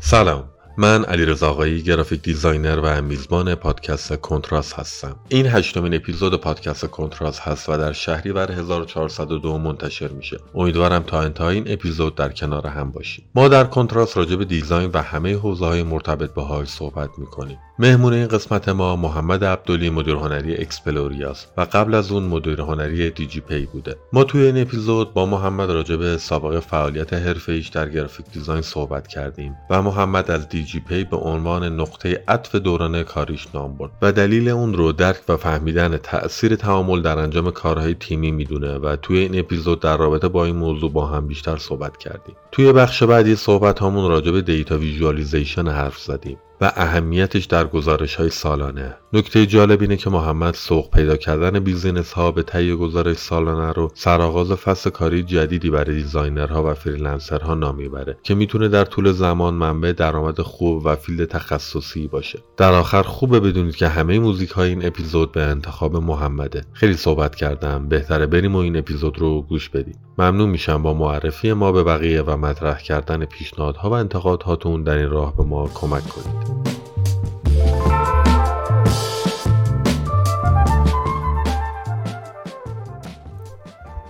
سلام من علی رزاقایی graphic designer و میزبان پادکست کنتراست هستم. این هشتمین اپیزود پادکست کنتراست هست و در شهریور 1402 منتشر میشه. امیدوارم تا انتهای این اپیزود در کنار هم باشیم. ما در کنتراست راجع به design و همه حوزه های مرتبط باهاش صحبت می‌کنیم. مهمون این قسمت ما محمد عبدلی مدیر هنری اکسپلوریاس و قبل از اون مدیر هنری دیجی پی بوده. ما توی این اپیزود با محمد راجع به سابقه فعالیت حرفه‌ای در graphic design صحبت کردیم و محمد از دی جی پی به عنوان نقطه عطف دوران کاریش نام برد و دلیل اون رو درک و فهمیدن تاثیر تعامل در انجام کارهای تیمی می‌دونه و توی این اپیزود در رابطه با این موضوع با هم بیشتر صحبت کردیم. توی بخش بعدی صحبتمون راجع به data visualization حرف زدیم و اهمیتش در گزارش های سالانه. نکته جالب اینه که محمد سوق پیدا کردن business ها به تهیه گزارش سالانه رو سرآغاز فصل کاری جدیدی برای designer ها و freelancer ها نام می‌بره که می‌تونه در طول زمان منبع درآمد خوب و field تخصصی باشه. در آخر خوبه بدونید که همه موزیک های این اپیزود به انتخاب محمده. خیلی صحبت کردم بهتره بریم و این اپیزود رو گوش بدیم. ممنون میشم با معرفی ما به بقیه و مطرح کردن پیشنهادها و انتقادهاتون در این راه به ما کمک کنید.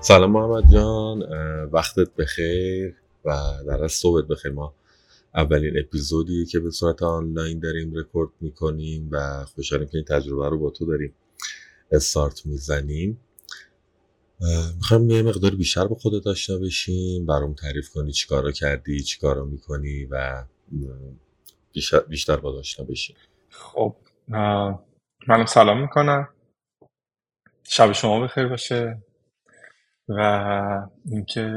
سلام محمد جان. وقتت بخیر و در از صبحت بخیر. ما اولین اپیزودی که به صورت آنلاین داریم رکورد می‌کنیم و خوشحالیم که این تجربه رو با تو داریم. استارت می‌زنیم. می‌خوایم یه مقدار بیشتر به خودت آشنا بشیم. برام تعریف کنی چیکارا کردی چیکارا می‌کنی و بیشتر, بیشتر با آشنا بشیم. خب منم سلام می‌کنم. شب شما بخیر باشه. و اینکه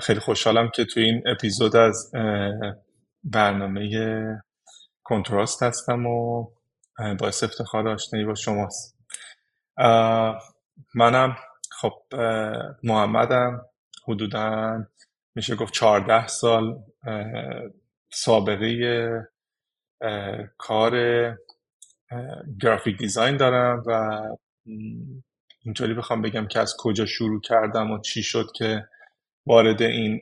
خیلی خوشحالم که توی این اپیزود از برنامه کنتراست هستم و باعث افتخار آشنایی با شماست. منم خب محمدم حدودا میشه گفت چهارده سال سابقه کار گرافیک دیزاین دارم و اینطوری بخوام بگم که از کجا شروع کردم و چی شد که وارد این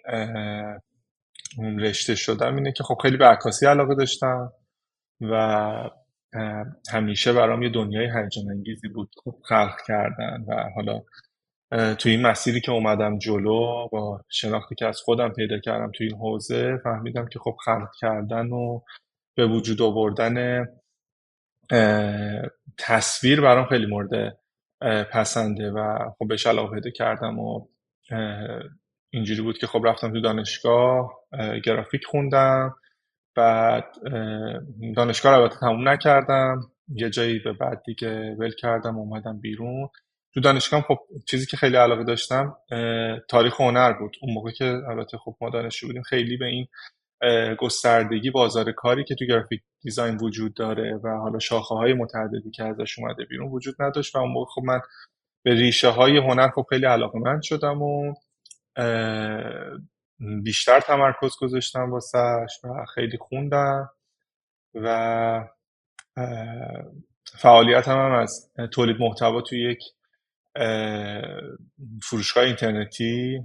رشته شدم. اینه که خب خیلی به عکاسی علاقه داشتم و همیشه برام یه دنیای هیجان انگیزی بود. خلق کردن و حالا توی این مسیری که اومدم جلو با شناختی که از خودم پیدا کردم توی این حوزه فهمیدم که خب خلق کردن و به وجود آوردن تصویر برام خیلی مورد پسنده و خب بهش علاقه پیدا کردم و اینجوری بود که خب رفتم تو دانشگاه گرافیک خوندم بعد دانشگاه رو البته تموم نکردم یه جایی به بعد دیگه ول کردم اومدم بیرون. تو دانشگاه خب چیزی که خیلی علاقه داشتم تاریخ هنر بود. اون موقع که البته خب ما دانشجو بودیم خیلی به این گستردگی بازار کاری که تو گرافیک دیزاین وجود داره و حالا شاخه های متعددی که ازش اومده بیرون وجود نداشت و اون خب من به ریشه های هنر خب خیلی علاقه من شدم و بیشتر تمرکز گذاشتم واسش و خیلی خوندم و فعالیت هم, هم از تولید محتوا توی یک فروشگاه اینترنتی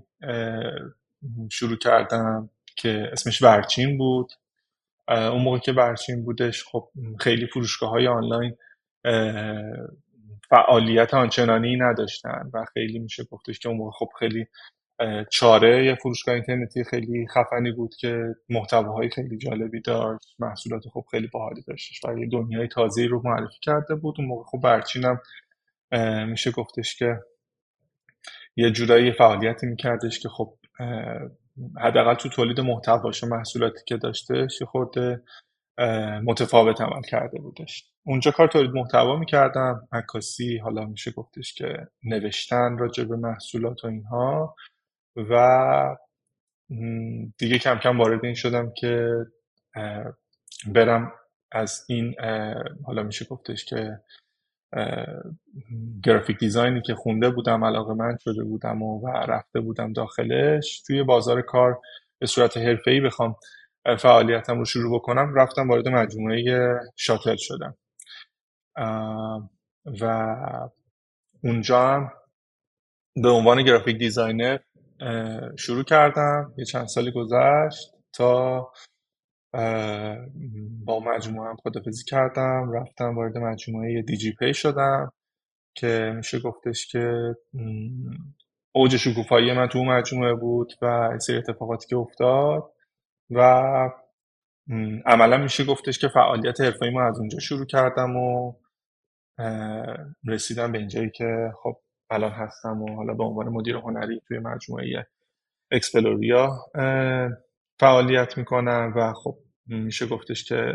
شروع کردم. که اسمش برچین بود. اون موقع که برچین بودش خب خیلی فروشگاه های آنلاین فعالیت آنچنانی نداشتن و خیلی میشه گفتش که اون موقع خب خیلی چاره یه فروشگاه اینترنتی خیلی خفنی بود که محتواهای خیلی جالبی داشت. محصولات خب خیلی باحالی داشتش و یه دنیای تازه رو معرفی کرده بود. اون موقع خب برچینم میشه گفتش که یه جورایی فعالیتی میکردش که خب حداقل تو تولید محتواش و محصولاتی که داشته یه خورده متفاوت عمل کرده بودش. اونجا کار تولید محتوا می‌کردم عکاسی حالا میشه گفتش که نوشتن راجع به محصولات و اینها و دیگه کم کم وارد این شدم که برم از این حالا میشه گفتش که graphic design ی که خونده بودم علاقه‌مند شده بودم و, و رفته بودم داخلش توی بازار کار به صورت حرفه‌ای بخوام فعالیتم رو شروع بکنم رفتم وارد مجموعه شاتل شدم. و اونجا هم به عنوان graphic designer شروع کردم یه چند سالی گذشت تا با مجموعه هم خدافزی کردم. رفتم وارد مجموعه دیجی پی شدم که میشه گفتش که اوج شکوفایی من تو مجموعه بود و سری اتفاقاتی که افتاد و عملا میشه گفتش که فعالیت حرفایی ما از اونجا شروع کردم و رسیدم به اینجایی که خب الان هستم و حالا به عنوان مدیر هنری توی مجموعه اکسپلوریا. فعالیت می‌کنم و خب میشه گفتش که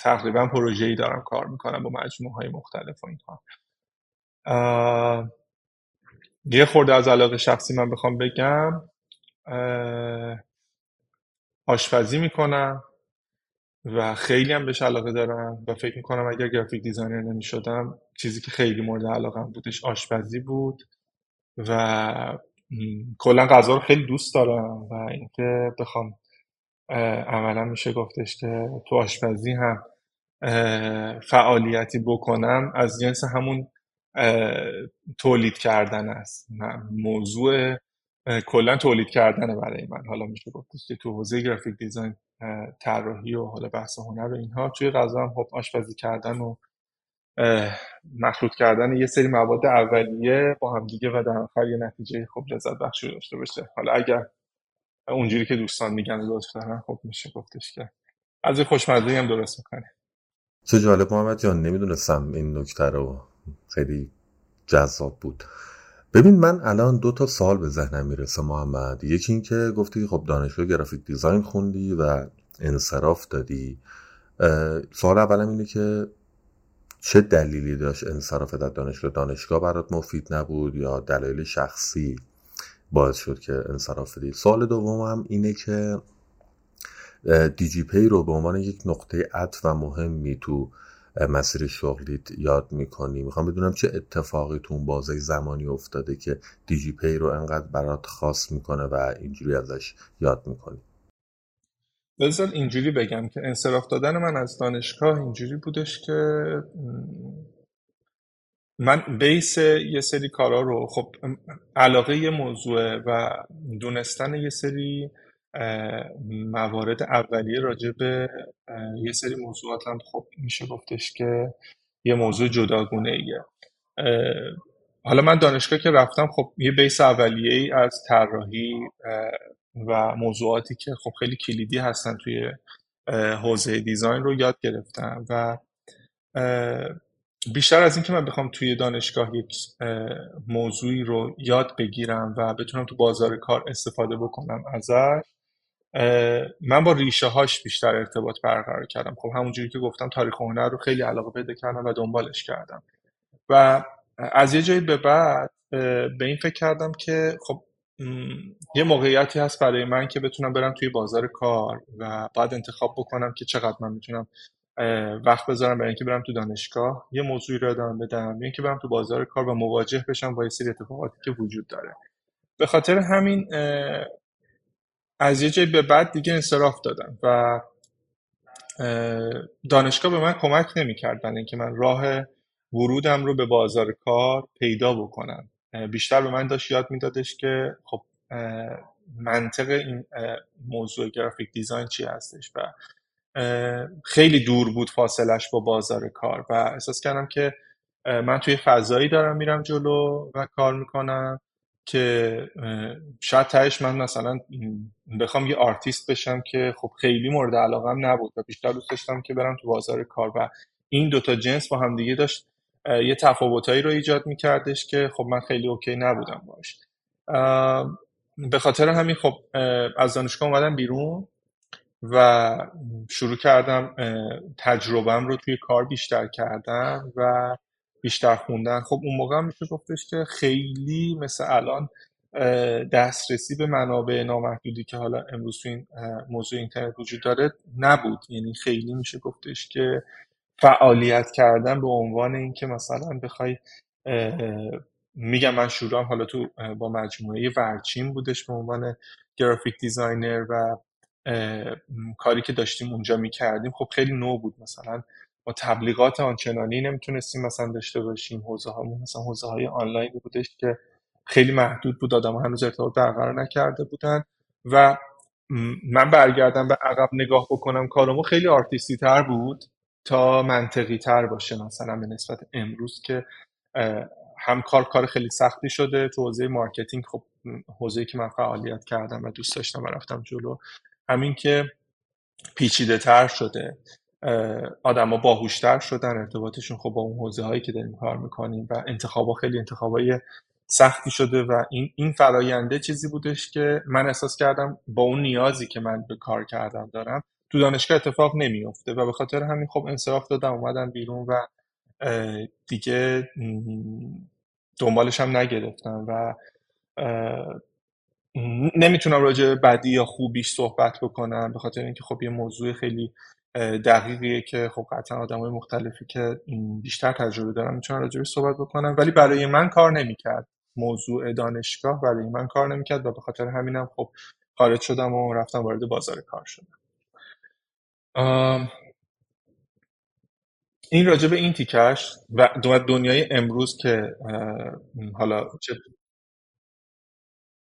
تقریبا پروژه ای دارم کار می‌کنم با مجموعه های مختلف و اینها. یه خورده از علاقه شخصی من بخوام بگم آشپزی می‌کنم و خیلی هم بهش علاقه دارم و فکر می‌کنم اگر گرافیک دیزاینر نمی شدم چیزی که خیلی مورد علاقه بودش آشپزی بود و کلا غذا رو خیلی دوست دارم و اینکه بخوام عملا میشه گفتش که تو آشپزی هم فعالیتی بکنم از جنس همون تولید کردن است. موضوع کلا تولید کردن برای من. حالا میشه گفتش که تو حوزه گرافیک دیزاین طراحی و حالا بحث هنر و اینها توی غذا هم خب آشپزی کردن و مخلوط کردن یه سری مواد اولیه با هم دیگه و در آخر یه نتیجه خب لذت بخشی داشته باشه. حالا اگر اونجوری که دوستان میگن لطف دارن خب میشه گفتش که از خوشمزه هم درست می‌کنه چه جالب محمد جان نمی‌دونستم این نکته رو. خیلی جذاب بود. ببین من الان دو تا سال به ذهنم می‌رسه محمد. یکی این که گفتی خب دانشگاه گرافیک دیزاین خوندی و انصراف دادی. سوال اولم اینه که چه دلیلی داشت انصراف در دانشگاه؟ دانشگاه برات مفید نبود یا دلایل شخصی؟ باعث شد که انصراف بدی سوال دوم اینه که دیجی پی رو به عنوان یک نقطه عطف و مهمی تو مسیر شغلیت یاد می‌کنی. می‌خوام بدونم چه اتفاقی تو اون بازه زمانی افتاده که دیجی پی رو انقدر برات خاص می‌کنه و اینجوری ازش یاد می‌کنی؟ بذار اینجوری بگم که انصراف دادن من از دانشگاه اینجوری بودش که من بیس یه سری کارا رو خب علاقه یه موضوع و دونستن یه سری موارد اولیه راجع به یه سری موضوعات هم خب میشه گفتش که یه موضوع جداگونه ایه حالا من دانشگاه که رفتم خب یه بیس اولیه ای از طراحی و موضوعاتی که خب خیلی کلیدی هستن توی حوزه دیزاین رو یاد گرفتم و بیشتر از اینکه من بخوام توی دانشگاه یک موضوعی رو یاد بگیرم و بتونم تو بازار کار استفاده بکنم ازش من با ریشه هاش بیشتر ارتباط برقرار کردم. خب همونجوری که گفتم تاریخ هنر رو خیلی علاقه پیدا کردم و دنبالش کردم. و از یه جایی به بعد به این فکر کردم که خب یه موقعیتی هست برای من که بتونم برم توی بازار کار و بعد انتخاب بکنم که چقدر من می‌تونم وقت بذارم برای اینکه برم تو دانشگاه. یه موضوعی رو ادامه بدم. یا اینکه برم تو بازار کار و مواجه بشم با یه سری اتفاقاتی که وجود داره. به خاطر همین از یه جایی به بعد دیگه انصراف دادم و دانشگاه به من کمک نمی‌کرد برای اینکه من راه ورودم رو به بازار کار پیدا بکنم. بیشتر به من داشت یاد میدادش که خب منطق این موضوع graphic design چی هستش و خیلی دور بود فاصلش با بازار کار و احساس کردم که من توی فضایی دارم میرم جلو و کار می‌کنم که شاید تهش من مثلا بخوام یه آرتیست بشم که خب خیلی مورد علاقم نبود و بیشتر دوست داشتم که برم تو بازار کار و این دوتا جنس با هم دیگه داشت یه تفاوتایی رو ایجاد میکردش که خب من خیلی OK نبودم باش. به خاطر همین خب از دانشگاه اومدم بیرون. و شروع کردم تجربهم رو توی کار بیشتر کردم و بیشتر خوندن. خب اون موقع میشه گفتش که خیلی مثل الان دسترسی به منابع نامحدودی که حالا امروز تو این موضوع اینترنت وجود داره نبود. یعنی خیلی میشه گفتش که فعالیت کردن به عنوان اینکه مثلا بخوای میگم من شروعم حالا تو با مجموعه ورچین بودش به عنوان graphic designer و کاری که داشتیم اونجا می‌کردیم خب خیلی نو بود مثلا. ما تبلیغات آنچنانی نمی‌تونستیم مثلا داشته باشیم حوزه هامون مثلا حوزه های آنلاین بودش که خیلی محدود بود آدم هنوز ارتباط برقرار نکرده بودن. و من برگردم به عقب نگاه بکنم کارمو خیلی آرتیستی تر بود تا منطقی تر باشه مثلا به نسبت امروز که هم کار کار خیلی سختی شده. تو حوزه marketing خب حوزه‌ای که من فعالیت کردم و دوست داشتم و رفتم جلو. همین که پیچیده تر شده آدما باهوشتر شدن ارتباطشون خب با اون حوزه هایی که داریم کار می‌کنیم و انتخابا خیلی انتخابای سختی شده و این این فراینده چیزی بودش که من احساس کردم با اون نیازی که من به کار کردم دارم تو دانشگاه اتفاق نمیفته و به خاطر همین خب انصراف دادم اومدم بیرون و دیگه دنبالش هم نگرفتم و نمی‌تونم راجع بدی یا خوبیش صحبت بکنم به خاطر اینکه خب یه موضوع خیلی دقیقیه که خب قطعا آدم های مختلفی که بیشتر تجربه دارن می‌تونن راجع صحبت بکنم ولی برای من کار نمی‌کرد موضوع دانشگاه برای من کار نمی‌کرد و به خاطر همینم خب خارج شدم و رفتم وارد بازار کار شدم. این راجع به این تیکش و دنیای امروز که حالا چه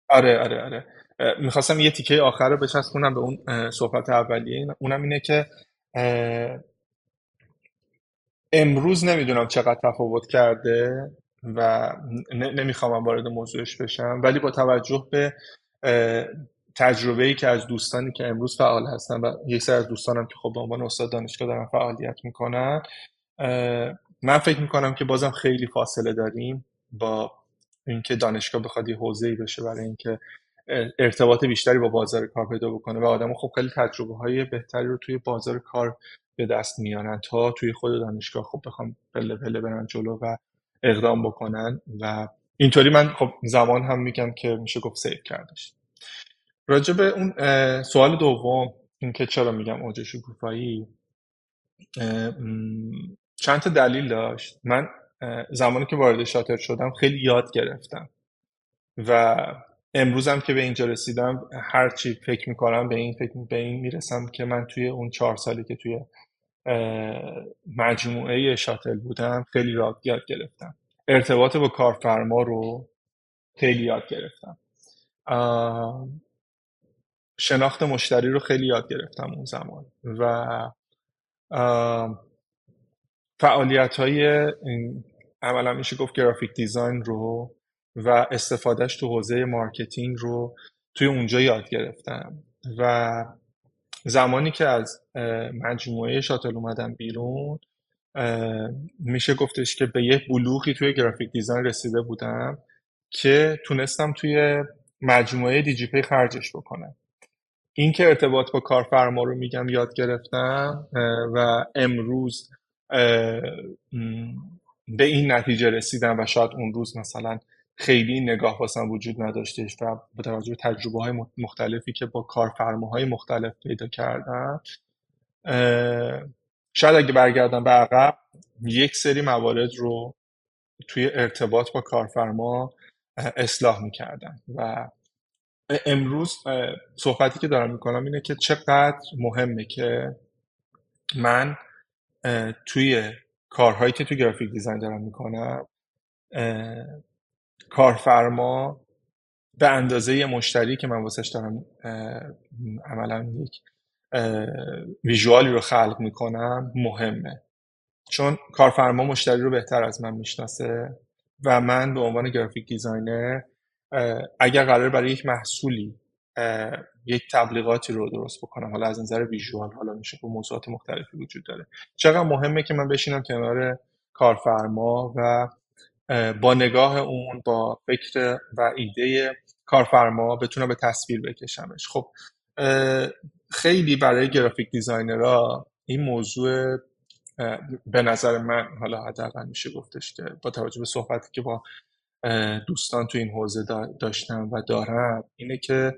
آره آره آره. می‌خواستم یه تیکه آخر رو بچسبونم به اون صحبت اولیه. اونم اینه که امروز نمی‌دونم چقدر تفاوت کرده و نمی‌خوام وارد موضوعش بشم ولی با توجه به تجربه ای که از دوستانی که امروز فعال هستن و یک سر از دوستانم که خب به عنوان استاد دانشگاه دارن فعالیت می‌کنن من فکر می‌کنم که بازم خیلی فاصله داریم با اینکه دانشگاه بخواد یه ای بشه برای اینکه ارتباط بیشتری با بازار کار پیدا بکنه. و آدم خب خیلی تجربه های بهتری رو توی بازار کار به دست میارن تا توی خود دانشگاه خب بخوام پله پله برن جلو و اقدام بکنن. و اینطوری من خب زمان هم میگم که میشه گفت سیف کردش. راجع به اون سوال دوم اینکه چرا میگم اوج شکوفایی چند تا دلیل داشت. من زمانی که وارد شاتر شدم خیلی یاد گرفتم. و امروزم که به اینجا رسیدم هر چی فکر می‌کنم به این فکر به این می‌رسم که من توی اون چهار سالی که توی مجموعه شاتل بودم خیلی یاد گرفتم. ارتباط با کارفرما رو خیلی یاد گرفتم. شناخت مشتری رو خیلی یاد گرفتم اون زمان. و فعالیت های عملا میشه گفت graphic design رو و استفادهش تو حوزه marketing رو توی اونجا یاد گرفتم. و زمانی که از مجموعه شاتل اومدم بیرون میشه گفتش که به یک بلوغی توی graphic design رسیده بودم که تونستم توی مجموعه دیجیپی خرجش بکنم. این که ارتباط با کارفرما رو میگم یاد گرفتم و امروز به این نتیجه رسیدم و شاید اون روز مثلا خیلی نگاه واسم وجود نداشتش و با توجه به تجربه های مختلفی که با کارفرماهای مختلف پیدا کردم. شاید اگه برگردم به عقب یک سری موارد رو توی ارتباط با کارفرما اصلاح می‌کردم و امروز صحبتی که دارم می‌کنم اینه که چقدر مهمه که من توی کارهایی که توی graphic design دارم می‌کنم کارفرما به اندازه مشتری که من واسش دارم عملا یک visual ی رو خلق می‌کنم مهمه. چون کارفرما مشتری رو بهتر از من می‌شناسه و من به عنوان graphic designer اگر قرار برای یک محصولی یک تبلیغاتی رو درست بکنم. حالا از نظر ویژوال حالا میشه با موضوعات مختلفی وجود داره. چقدر مهمه که من بشینم کنار کارفرما و با نگاه اون با فکر و ایده کارفرما بتونم به تصویر بکشمش. خب خیلی برای گرافیک دیزاینرها این موضوع به نظر من حالا حداقل میشه گفتش که با توجه به صحبتی که با دوستان تو این حوزه داشتم و دارم اینه که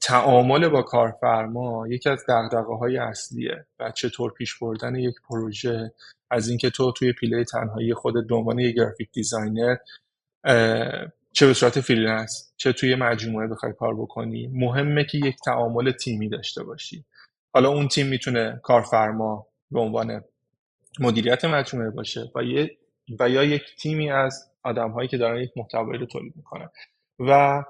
تعامل با کارفرما یکی از دغدغه های اصلیه و چطور پیش بردن یک پروژه از اینکه تو توی پیله تنهایی خودت به عنوان یک graphic designer چه به صورت freelance چه توی مجموعه بخوای کار بکنی مهمه که یک تعامل تیمی داشته باشی. حالا اون تیم می‌تونه کارفرما به عنوان مدیریت مجموعه باشه و, و یا یک تیمی از آدم هایی که دارن یک محتوایی رو تولید می‌کنن. و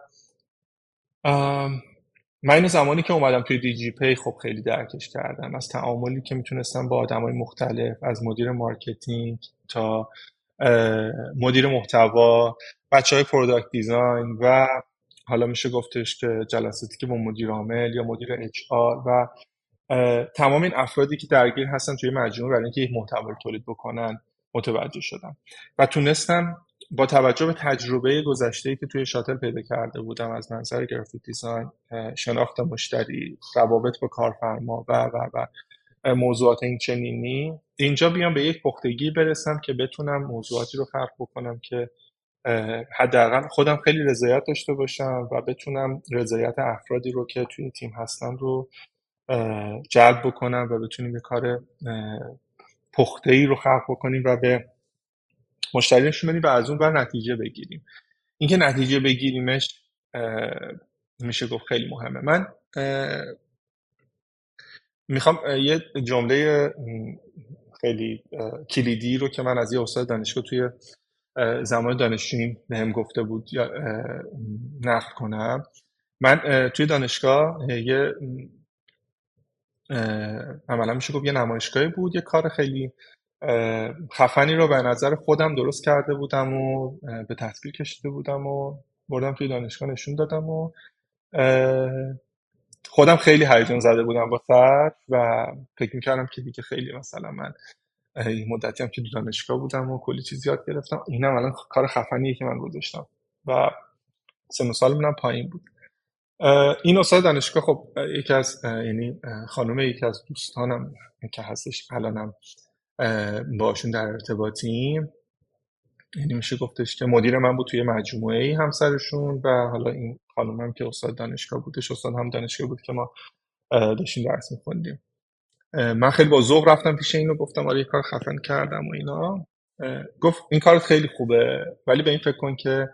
من زمانی که اومدم توی DGP خب خیلی درکش کردم. از تعاملی که می‌تونستم با آدم های مختلف از مدیر marketing تا مدیر محتوا بچه های product design و حالا میشه گفتش که جلساتی که با مدیر عامل یا مدیر HR و تمام این افرادی که درگیر هستن توی مجموعه برای اینکه یک محتوا تولید بکنن. متوجه شدم. و تونستم با توجه به تجربه گذشته که توی شاتل پیدا کرده بودم از منظر گرافیک دیزاین شناخت مشتری روابط با کارفرما و و و موضوعات این چنینی اینجا بیام به یک پختگی برسم که بتونم موضوعاتی رو خلق بکنم که حداقل خودم خیلی رضایت داشته باشم و بتونم رضایت افرادی رو که توی تیم هستن رو جلب بکنم و بتونیم یه کار پخته ای رو خلق بکنیم و به مشتری نشون بدیم و از اون بر نتیجه بگیریم. اینکه نتیجه بگیریمش میشه گفت خیلی مهمه. من می‌خوام یه جمله خیلی کلیدی رو که من از یه استاد دانشگاه توی زمان دانشجویی بهم گفته بود یا نقل کنم. من توی دانشگاه یه عملا میشه گفت یه نمایشگاهی بود یه کار خیلی خفنی رو به نظر خودم درست کرده بودم و به تصویر کشیده بودم و بردم توی دانشگاه نشون دادم و خودم خیلی هیجان زده بودم با سر و فکر می‌کردم که دیگه خیلی مثلا من این مدتی هم که دانشگاه بودم و کلی چیز یاد گرفتم. اینم الان کار خفنیه که من گذاشتم و و سال منم پایین بود. این استاد دانشگاه خب یکی از یعنی خانم یکی از دوستانم که هستش الانم باشون در ارتباطیم. یعنی میشه گفتش که مدیر من بود توی مجموعه ای همسرشون و حالا این خانومم که استاد دانشگاه بودش استاد هم دانشگاه بود که ما داشتیم درس میخوندیم. من خیلی با ذوق رفتم پیش اینو گفتم آره یه کار خفن کردم و اینا. گفت این کارت خیلی خوبه ولی به این فکر کن که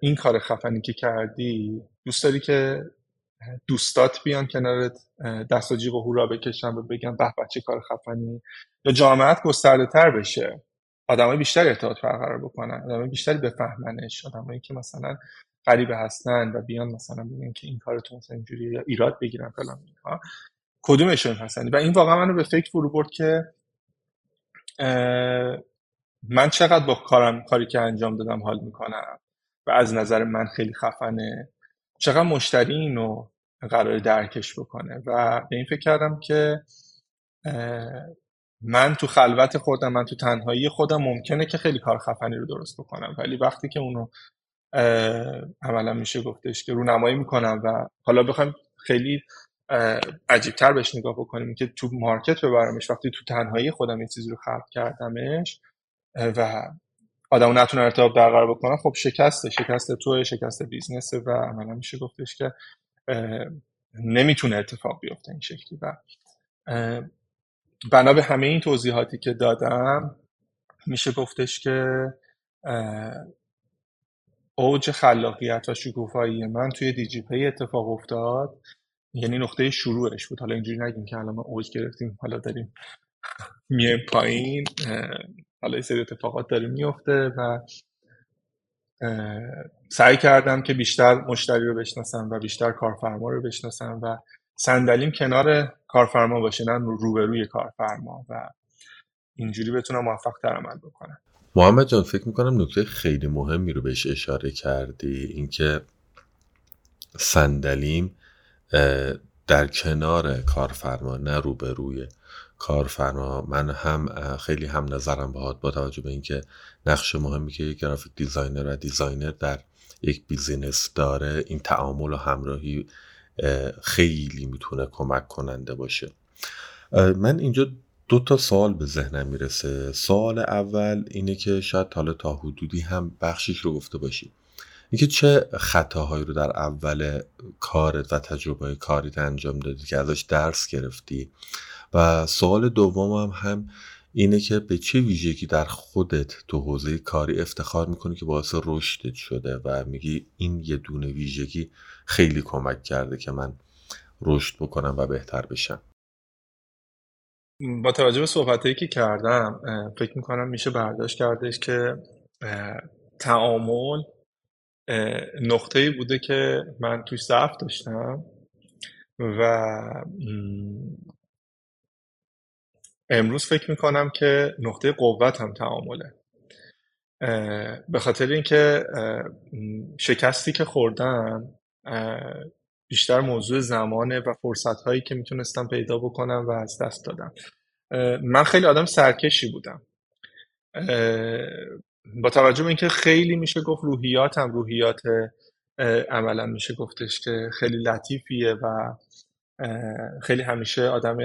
این کار خفنی که کردی دوست داری که دوستات بیان کنارت دست و جیب و هورا بکشن و بگن به بچه کار خفنی؟ یا جامعت گسترده تر بشه؟ آدمای بیشتری ارتباط برقرار بکنن آدمای بیشتری بفهمنش. آدمایی که مثلا غریبه هستن و بیان مثلا بگن که این کارتون مثلا اینجوری یا ایراد بگیرن فلان اینها کدومشون هستن؟ و این واقعا منو به فکر فرو برد که من چقدر با کارم کاری که انجام دادم حال می‌کنم. و از نظر من خیلی خفنه. چقدر مشتری اینو قرار درکش بکنه. و به این فکر کردم که من تو خلوت خودم من تو تنهایی خودم ممکنه که خیلی کار خفنی رو درست بکنم. ولی وقتی که اونو عملا میشه گفتش که رونمایی می‌کنم و حالا بخوایم خیلی عجیبتر بهش نگاه بکنیم که تو مارکت ببرمش وقتی تو تنهایی خودم یه چیزی رو خلق کردمش و آدم نتونه ارتباط برقرار بکنه خب شکسته شکست تو شکست بیزنسه و عملا میشه گفتش که نمی‌تونه اتفاق بیفته این شکلی. و بنا به همه این توضیحاتی که دادم میشه گفتش که اوج خلاقیت و شکوفایی من توی دیجی پی اتفاق افتاد. یعنی نقطه شروعش بود. حالا اینجوری نگیم که الان ما اوج گرفتیم حالا داریم میایم پایین. حالا یه سری اتفاقات داره میفته و سعی کردم که بیشتر مشتری رو بشناسم و بیشتر کارفرما رو بشناسم و صندلیم کنار کارفرما باشه نه روبروی کارفرما و اینجوری بتونم موفق تر عمل بکنم. محمد جان فکر می‌کنم نکته خیلی مهمی رو بهش اشاره کردی اینکه صندلیم در کنار کارفرما نه روبروی. کارفرما من هم خیلی هم نظرم باهات با توجه به اینکه نقش مهمی که graphic designer و designer در یک بیزینس داره این تعامل و همراهی خیلی می‌تونه کمک کننده باشه. من اینجا دو تا سوال به ذهنم می‌رسه. سوال اول اینه که شاید حالا تا حدودی هم بخشیش رو گفته باشی. اینکه چه خطاهایی رو در اول کارت و تجربه کاریت انجام دادی که ازش درس گرفتی؟ و سوال دومم هم, هم اینه که به چه ویژگی در خودت تو حوزه کاری افتخار می‌کنی که باعث رشدت شده و میگی این یه دونه ویژگی خیلی کمک کرده که من رشد بکنم و بهتر بشم؟ با توجه به صحبتهایی که کردم فکر می‌کنم میشه برداشت کردش که تعامل نقطه بوده که من توی ضعف داشتم و امروز فکر می‌کنم که نقطه قوت هم تعامله. به خاطر اینکه شکستی که خوردم بیشتر موضوع زمانه و فرصت هایی که می‌تونستم پیدا بکنم و از دست دادم. من خیلی آدم سرکشی بودم. با توجه به اینکه خیلی میشه گفت روحیاتم روحیات عملا میشه گفتش که خیلی لطیفیه و خیلی همیشه آدم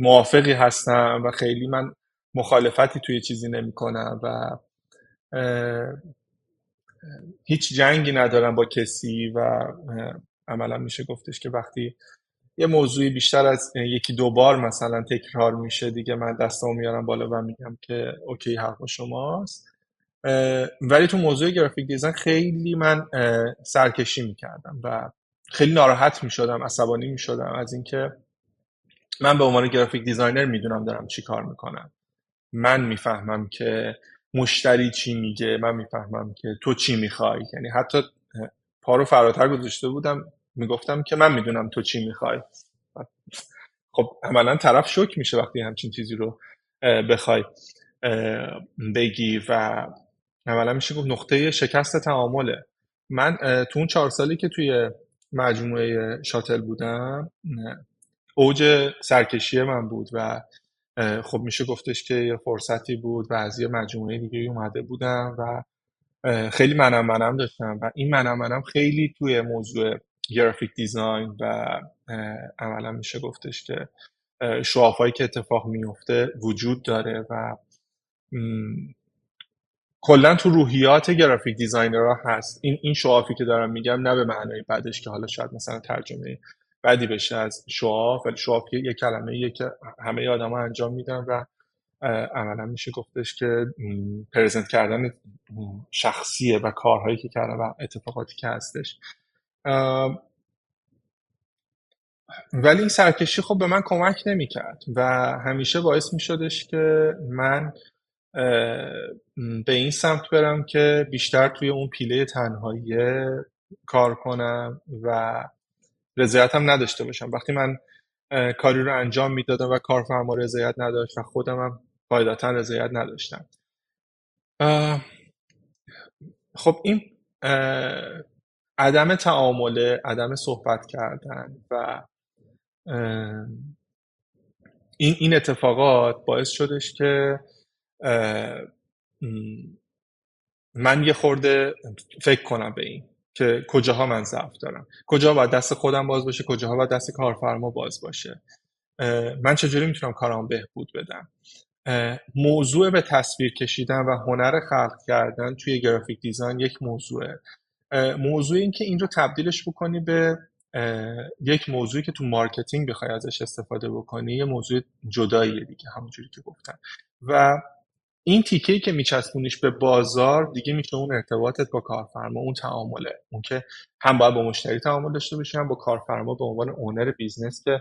موافقی هستم و خیلی من مخالفتی توی چیزی نمی کنم و هیچ جنگی ندارم با کسی و عملا میشه گفتش که وقتی یه موضوعی بیشتر از یکی دو بار مثلا تکرار میشه دیگه من دستامو میارم بالا و میگم که okay حق شماست. ولی تو موضوع graphic design خیلی من سرکشی می‌کردم و خیلی ناراحت می‌شدم عصبانی می‌شدم از اینکه من به عنوان graphic designer می‌دونم دارم چی کار می‌کنم. من می‌فهمم که مشتری چی میگه من می‌فهمم که تو چی می‌خوای. یعنی حتی پارو فراتر گذاشته بودم می‌گفتم که من می‌دونم تو چی می‌خوای. خب عملا طرف شک میشه وقتی همچین چیزی رو بخوای بگی و عملا میشه گفت نقطه شکست تعامله. من تو اون چهار سالی که توی مجموعه شاتل بودم اوج سرکشی من بود و خب میشه گفتش که یه فرصتی بود و از یه مجموعه دیگه اومده بودم و خیلی منم منم داشتم و این منم منم خیلی توی موضوع گرافیک دیزاین و عملا میشه گفتش که شوافایی که اتفاق میفته وجود داره و کلا تو روحیات گرافیک دیزاینرها هست. این این شوافی که دارم میگم نه به معنای بعدش که حالا شاید مثلا ترجمه بدی بشه از شواف ولی شواف یه کلمه یه که همه آدم انجام میدن و عملا میشه گفتش که پرزنت کردن شخصیه و کارهایی که کردن و اتفاقاتی که هستش. ولی این سرکشی خب به من کمک نمی‌کرد و همیشه باعث میشدش که من به این سمت برم که بیشتر توی اون پیله تنهایی کار کنم و رضایت هم نداشته باشم. وقتی من کاری رو انجام می‌دادم و کارفرما رضایت نداشت و خودم هم قاعدتا رضایت نداشتم. خب این عدم تعامله عدم صحبت کردن و این این اتفاقات باعث شدش که من یه خورده فکر کنم به این. که کجاها من ضعف دارم. کجا باید دست خودم باز باشه کجاها باید دست کارفرما باز باشه. من چجوری می‌تونم کارام بهبود بدم؟ موضوع به تصویر کشیدن و هنر خلق کردن توی graphic design یک موضوعه. موضوع این که این رو تبدیلش بکنی به یک موضوعی که تو marketing بخوای ازش استفاده بکنی یه موضوع جداییه دیگه همونجوری که گفتن و این تیکه که میچسبونیش به بازار دیگه میشه اون ارتباطت با کارفرما اون تعامله. اون که هم باید با مشتری تعامل داشته باشی هم با کارفرما به عنوان owner business که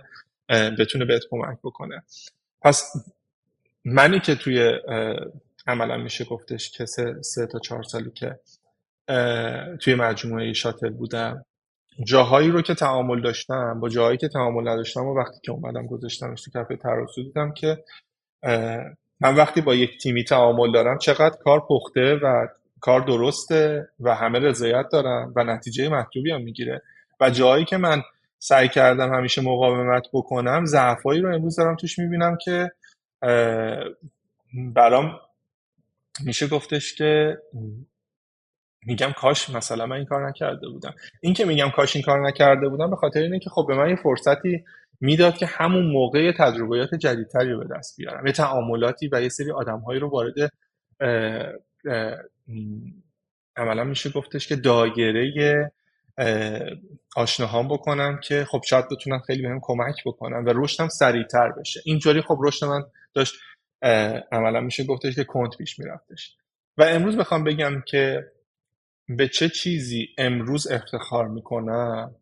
بتونه بهت کمک بکنه. پس منی که توی عملا میشه گفتش که سه, سه تا چهار سالی که توی مجموعه شاتل بودم جاهایی رو که تعامل داشتم با جاهایی که تعامل نداشتم و وقتی که اومدم گذاشتم تو کفه تراسو دیدم که من وقتی با یک تیمی تعامل دارم چقدر کار پخته و کار درسته و همه رضایت دارن و نتیجه مطلوبی هم می‌گیره. و جایی که من سعی کردم همیشه مقاومت بکنم ضعفایی رو امروز دارم توش می‌بینم که برام میشه گفتش که میگم کاش مثلا من این کار نکرده بودم. این که میگم کاش این کار نکرده بودم به خاطر اینه که خب به من یه فرصتی می‌داد که همون موقع تجربیات جدیدتری رو به دست بیارم. یه تعاملاتی و یه سری آدمهایی رو وارد عملا میشه گفتش که دایره آشناهام بکنم که خب شاید بتونم خیلی بهم کمک بکنم و رشدم سریعتر بشه. اینجوری خب رشد من داشت عملا میشه گفتش که کنت پیش میرفتش. و امروز بخوام بگم که به چه چیزی امروز افتخار می‌کنم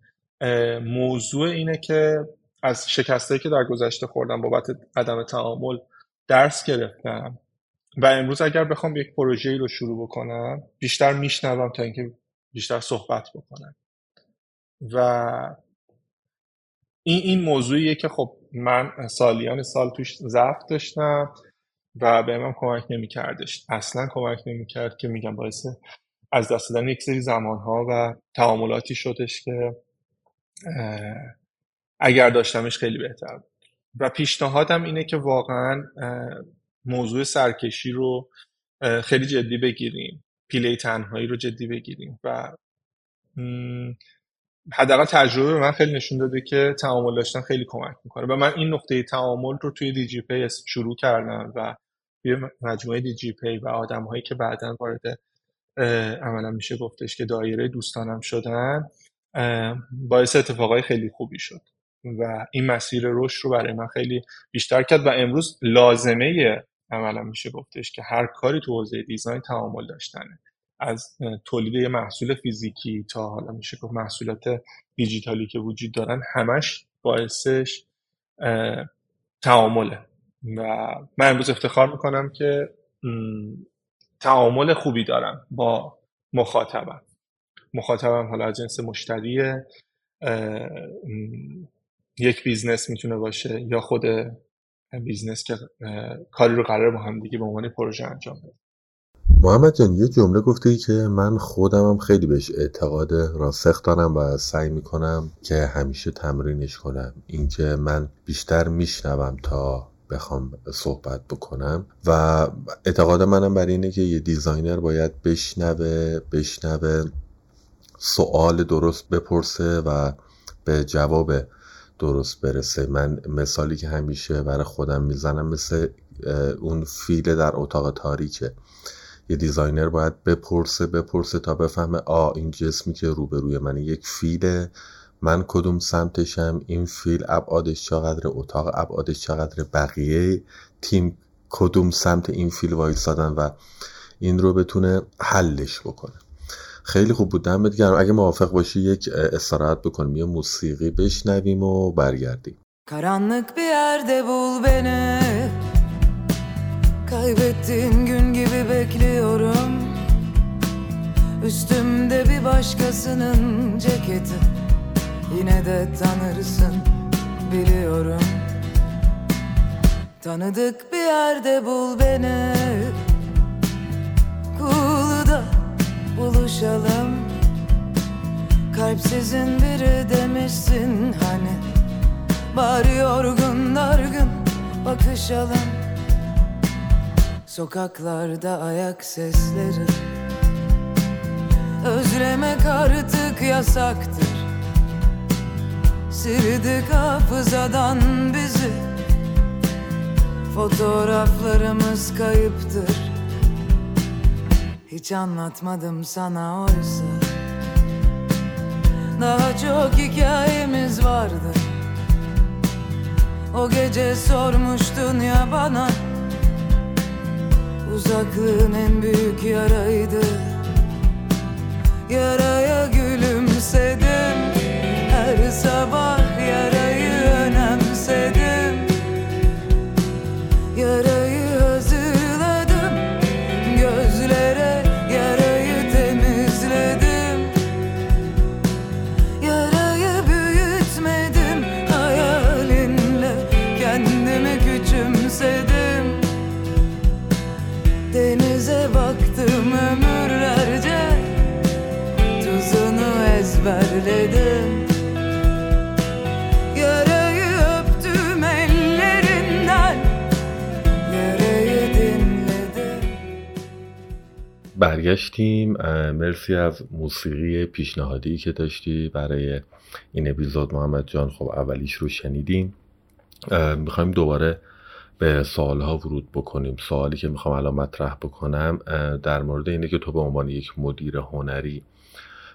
موضوع اینه که از شکستهایی که در گذشته خوردم بابت عدم تعامل درس گرفتم. و امروز اگر بخوام یک پروژه رو شروع بکنم بیشتر میشنوم تا اینکه بیشتر صحبت بکنم. و این این موضوعیه که خب من سالیان سال توش ضعف داشتم و به من کمک نمیکردش. اصلا کمک نمی‌کرد که میگم باعث از دست دادن یک سری زمانها و تعاملاتی شدش که اگر داشتمش خیلی بهتر بود. و پیشنهادم اینه که واقعا موضوع سرکشی رو خیلی جدی بگیریم. پیله تنهایی رو جدی بگیریم و حداقل تجربه به من خیلی نشون داده که تعامل داشتن خیلی کمک می‌کنه. و من این نقطه تعامل رو توی دی جی پی شروع کردم و توی مجموعه دی جی پی و آدم هایی که بعدا وارد عملا میشه گفتش که دایره دوستانم شدن باعث اتفاقای خیلی خوبی شد. و این مسیر رشد رو برای من خیلی بیشتر کرد و امروز لازمه عملا میشه گفتش که هر کاری تو حوزه دیزاین تعامل داشتنه. از تولید محصول فیزیکی تا حالا میشه گفت محصولات دیجیتالی که وجود دارن همش باعثش تعامله. و من امروز افتخار می‌کنم که تعامل خوبی دارم با مخاطبم. مخاطبم حالا جنس مشتریه یک business می‌تونه باشه یا خود business که کاری رو قرار با هم دیگه به عنوان پروژه انجام بده. محمد جان یه جمله گفتی که من خودمم خیلی بهش اعتقاد راسخ دارم و سعی می‌کنم که همیشه تمرینش کنم. اینکه من بیشتر میشنوم تا بخوام صحبت بکنم و اعتقاد منم بر اینه که یه designer باید بشنوه بشنوه سوال درست بپرسه و به جواب درست برسه. من مثالی که همیشه برای خودم می‌زنم مثل اون فیل در اتاق تاریکه. یه designer باید بپرسه بپرسه تا بفهمه آ این جسمی که روبروی من یک فیله. من کدوم سمتشم؟ این فیل ابعادش چقدر اتاق ابعادش چقدر بقیه؟ تیم کدوم سمت این فیل وایستادن و این رو بتونه حلش بکنه. خیلی خوب بود دمت گرم اگه موافق باشی یک استراحت بکنیم یه موسیقی بشنویم و برگردیم Karanlık bir yerde bul beni Kaybettiğin gün gibi bekliyorum Üstümde bir başkasının ceketi Yine de tanırsın biliyorum Tanıdık bir yerde bul beni Kulu'da buluşalım. Kalpsizin biri demişsin hani. Bari yorgun dargın bakışalım. Sokaklarda ayak sesleri. Özlemek artık yasaktır. Sildik hafızadan bizi. Fotoğraflarımız kayıptır Hiç anlatmadım sana oysa. Daha çok hikayemiz vardı. O gece sormuştun ya bana. Uzaklığın en büyük yaraydı. Yaraya gülümsedim. Her sabah yarayı önemsedim ezberledim Yarayı öptüm ellerinden. Yarayı dinledim برگشتیم مرسی از موسیقی پیشنهادی که داشتی برای این اپیزود. محمد جان خب اولیش رو شنیدیم می‌خوایم دوباره به سوال ها ورود بکنیم. سوالی که می‌خوام الان مطرح بکنم در مورد اینه که تو به عنوان یک مدیر هنری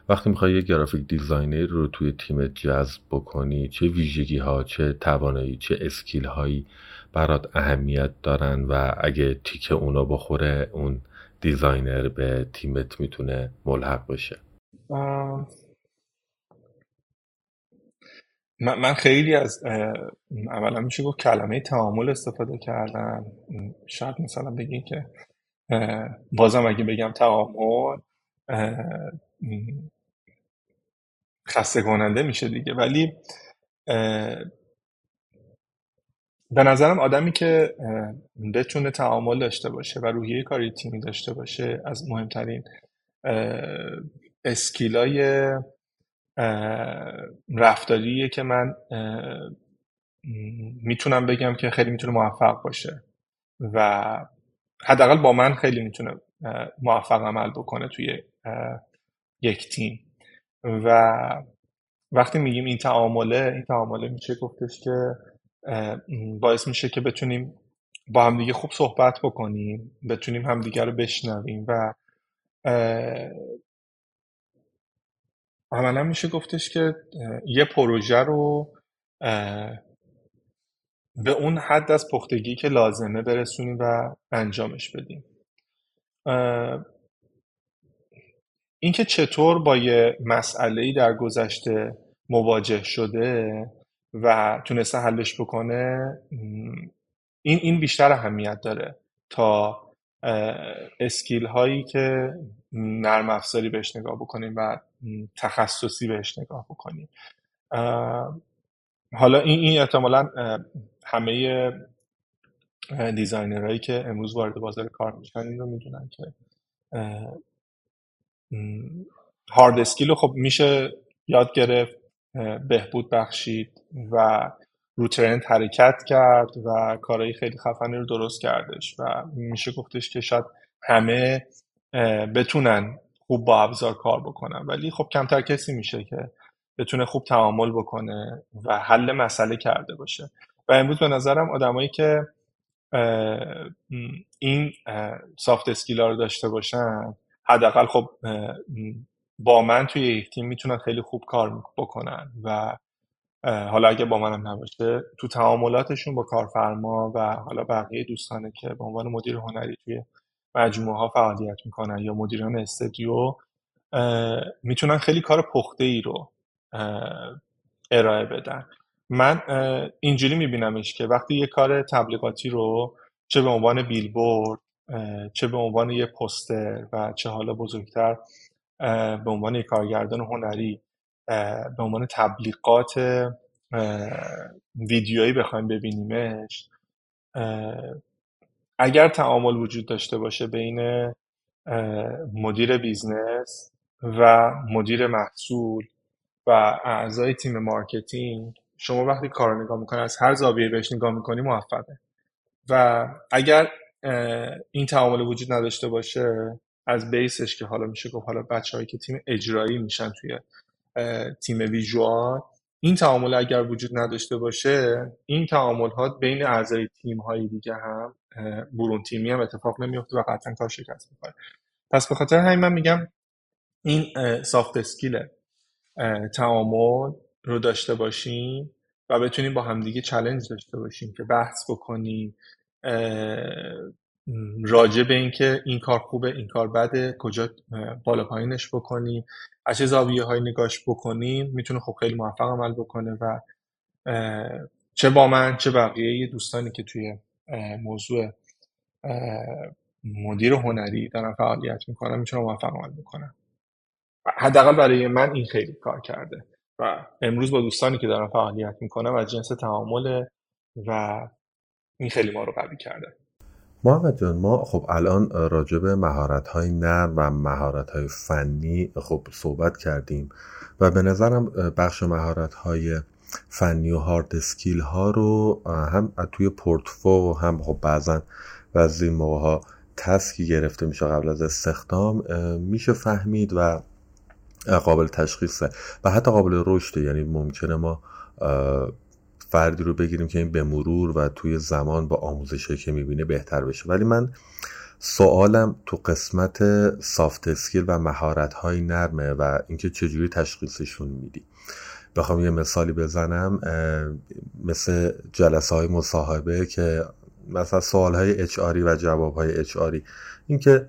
وقتی می‌خوای یه graphic designer رو توی تیم جذب بکنی چه ویژگی ها چه توانایی چه skill هایی برات اهمیت دارن و اگه تیک اونا بخوره اون designer به تیمت می‌تونه ملحق بشه؟ من خیلی از اولا میشه گفت کلمه تعامل استفاده کردم. شاید مثلا بگین که بازم اگه بگم تعامل خسته کننده میشه دیگه. ولی به نظرم آدمی که بتونه تعامل داشته باشه و روحیه کاری تیمی داشته باشه از مهمترین اسکیلای رفتاریه که من می‌تونم بگم که خیلی می‌تونه موفق باشه و حداقل با من خیلی می‌تونه موفق عمل بکنه توی یک تیم. و وقتی میگیم این تعامله این تعامله میشه گفتش که باعث میشه که بتونیم با همدیگه خوب صحبت بکنیم بتونیم همدیگه رو بشنویم و عملا میشه گفتش که یه پروژه رو به اون حد از پختگی که لازمه برسونیم و انجامش بدیم. اینکه چطور با یه مسئله در گذشته مواجه شده و تونسته حلش بکنه این این بیشتر اهمیت داره تا اسکیل هایی که نرم افزاری بهش نگاه بکنیم و تخصصی بهش نگاه بکنیم. حالا این این احتمالا همه designer هایی که امروز وارد بازار کار میشن این رو می‌دونن که hard skill رو خب میشه یاد گرفت بهبود بخشید و رو trend حرکت کرد و کارهای خیلی خفنی رو درست کردش و میشه گفتش که شاید همه بتونن خوب با ابزار کار بکنن. ولی خب کمتر کسی میشه که بتونه خوب تعامل بکنه و حل مسئله کرده باشه. و امروز به نظرم آدمایی که این سافت اسکیلا رو داشته باشن حداقل خب با من توی یک تیم می‌تونن خیلی خوب کار بکنن و حالا اگه با منم نباشه تو تعاملاتشون با کارفرما و حالا بقیه دوستانه که به عنوان مدیر هنری توی مجموعه ها فعالیت می‌کنن یا مدیران استدیو می‌تونن خیلی کار پخته ای رو ارائه بدن. من اینجوری میبینمش که وقتی یه کار تبلیغاتی رو چه به عنوان بیلبورد چه به عنوان یه پستر و چه حالا بزرگتر به عنوان یک کارگردان هنری به عنوان تبلیغات ویدیویی بخوایم ببینیمش. اگر تعامل وجود داشته باشه بین مدیر business و مدیر محصول و اعضای تیم marketing شما وقتی کار نگاه می‌کنه از هر زاویه بهش نگاه می‌کنی موفقه. و اگر این تعامل وجود نداشته باشه از base ش که حالا میشه گفت حالا بچه که تیم اجرایی میشن توی تیم visual. این تعامل اگر وجود نداشته باشه این تعامل ها بین اعضای تیم های دیگه هم برون تیمی هم اتفاق نمیفته و قطعا کار شکست می‌کنه پس به خاطر همین من میگم این سافت اسکیل تعامل رو داشته باشیم و بتونیم با همدیگه چلنج داشته باشیم که بحث بکنیم. راجع به اینکه این کار خوبه این کار بده کجا بالا پایینش بکنیم. از چه زاویه های نگاش بکنیم می‌تونه خب خیلی موفق عمل بکنه و چه با من چه بقیه دوستانی که توی موضوع مدیر هنری دارن فعالیت می‌کنن می‌تونه موفق عمل بکنن. حداقل برای من این خیلی کار کرده. و امروز با دوستانی که دارن فعالیت می‌کنم و جنس تعامل و این خیلی ما رو قوی کرده. محمد جان ما خب الان راجع به مهارت های نرم و مهارت های فنی خب صحبت کردیم و به نظرم بخش مهارت های فنی و هارد اسکیل ها رو هم توی پورتفو هم خب بعضا و این موقع ها تسکی گرفته میشه قبل از استخدام میشه فهمید و قابل تشخیصه و حتی قابل رشده یعنی ممکنه ما فردی رو بگیریم که این به مرور و توی زمان با آموزشی که می‌بینه بهتر بشه. ولی من سوالم تو قسمت soft skill و مهارت های نرمه و اینکه چجوری تشخیصشون میدی. بخوام یه مثالی بزنم مثل جلسه های مصاحبه که مثلا سوال های اچ و جواب های اچ اینکه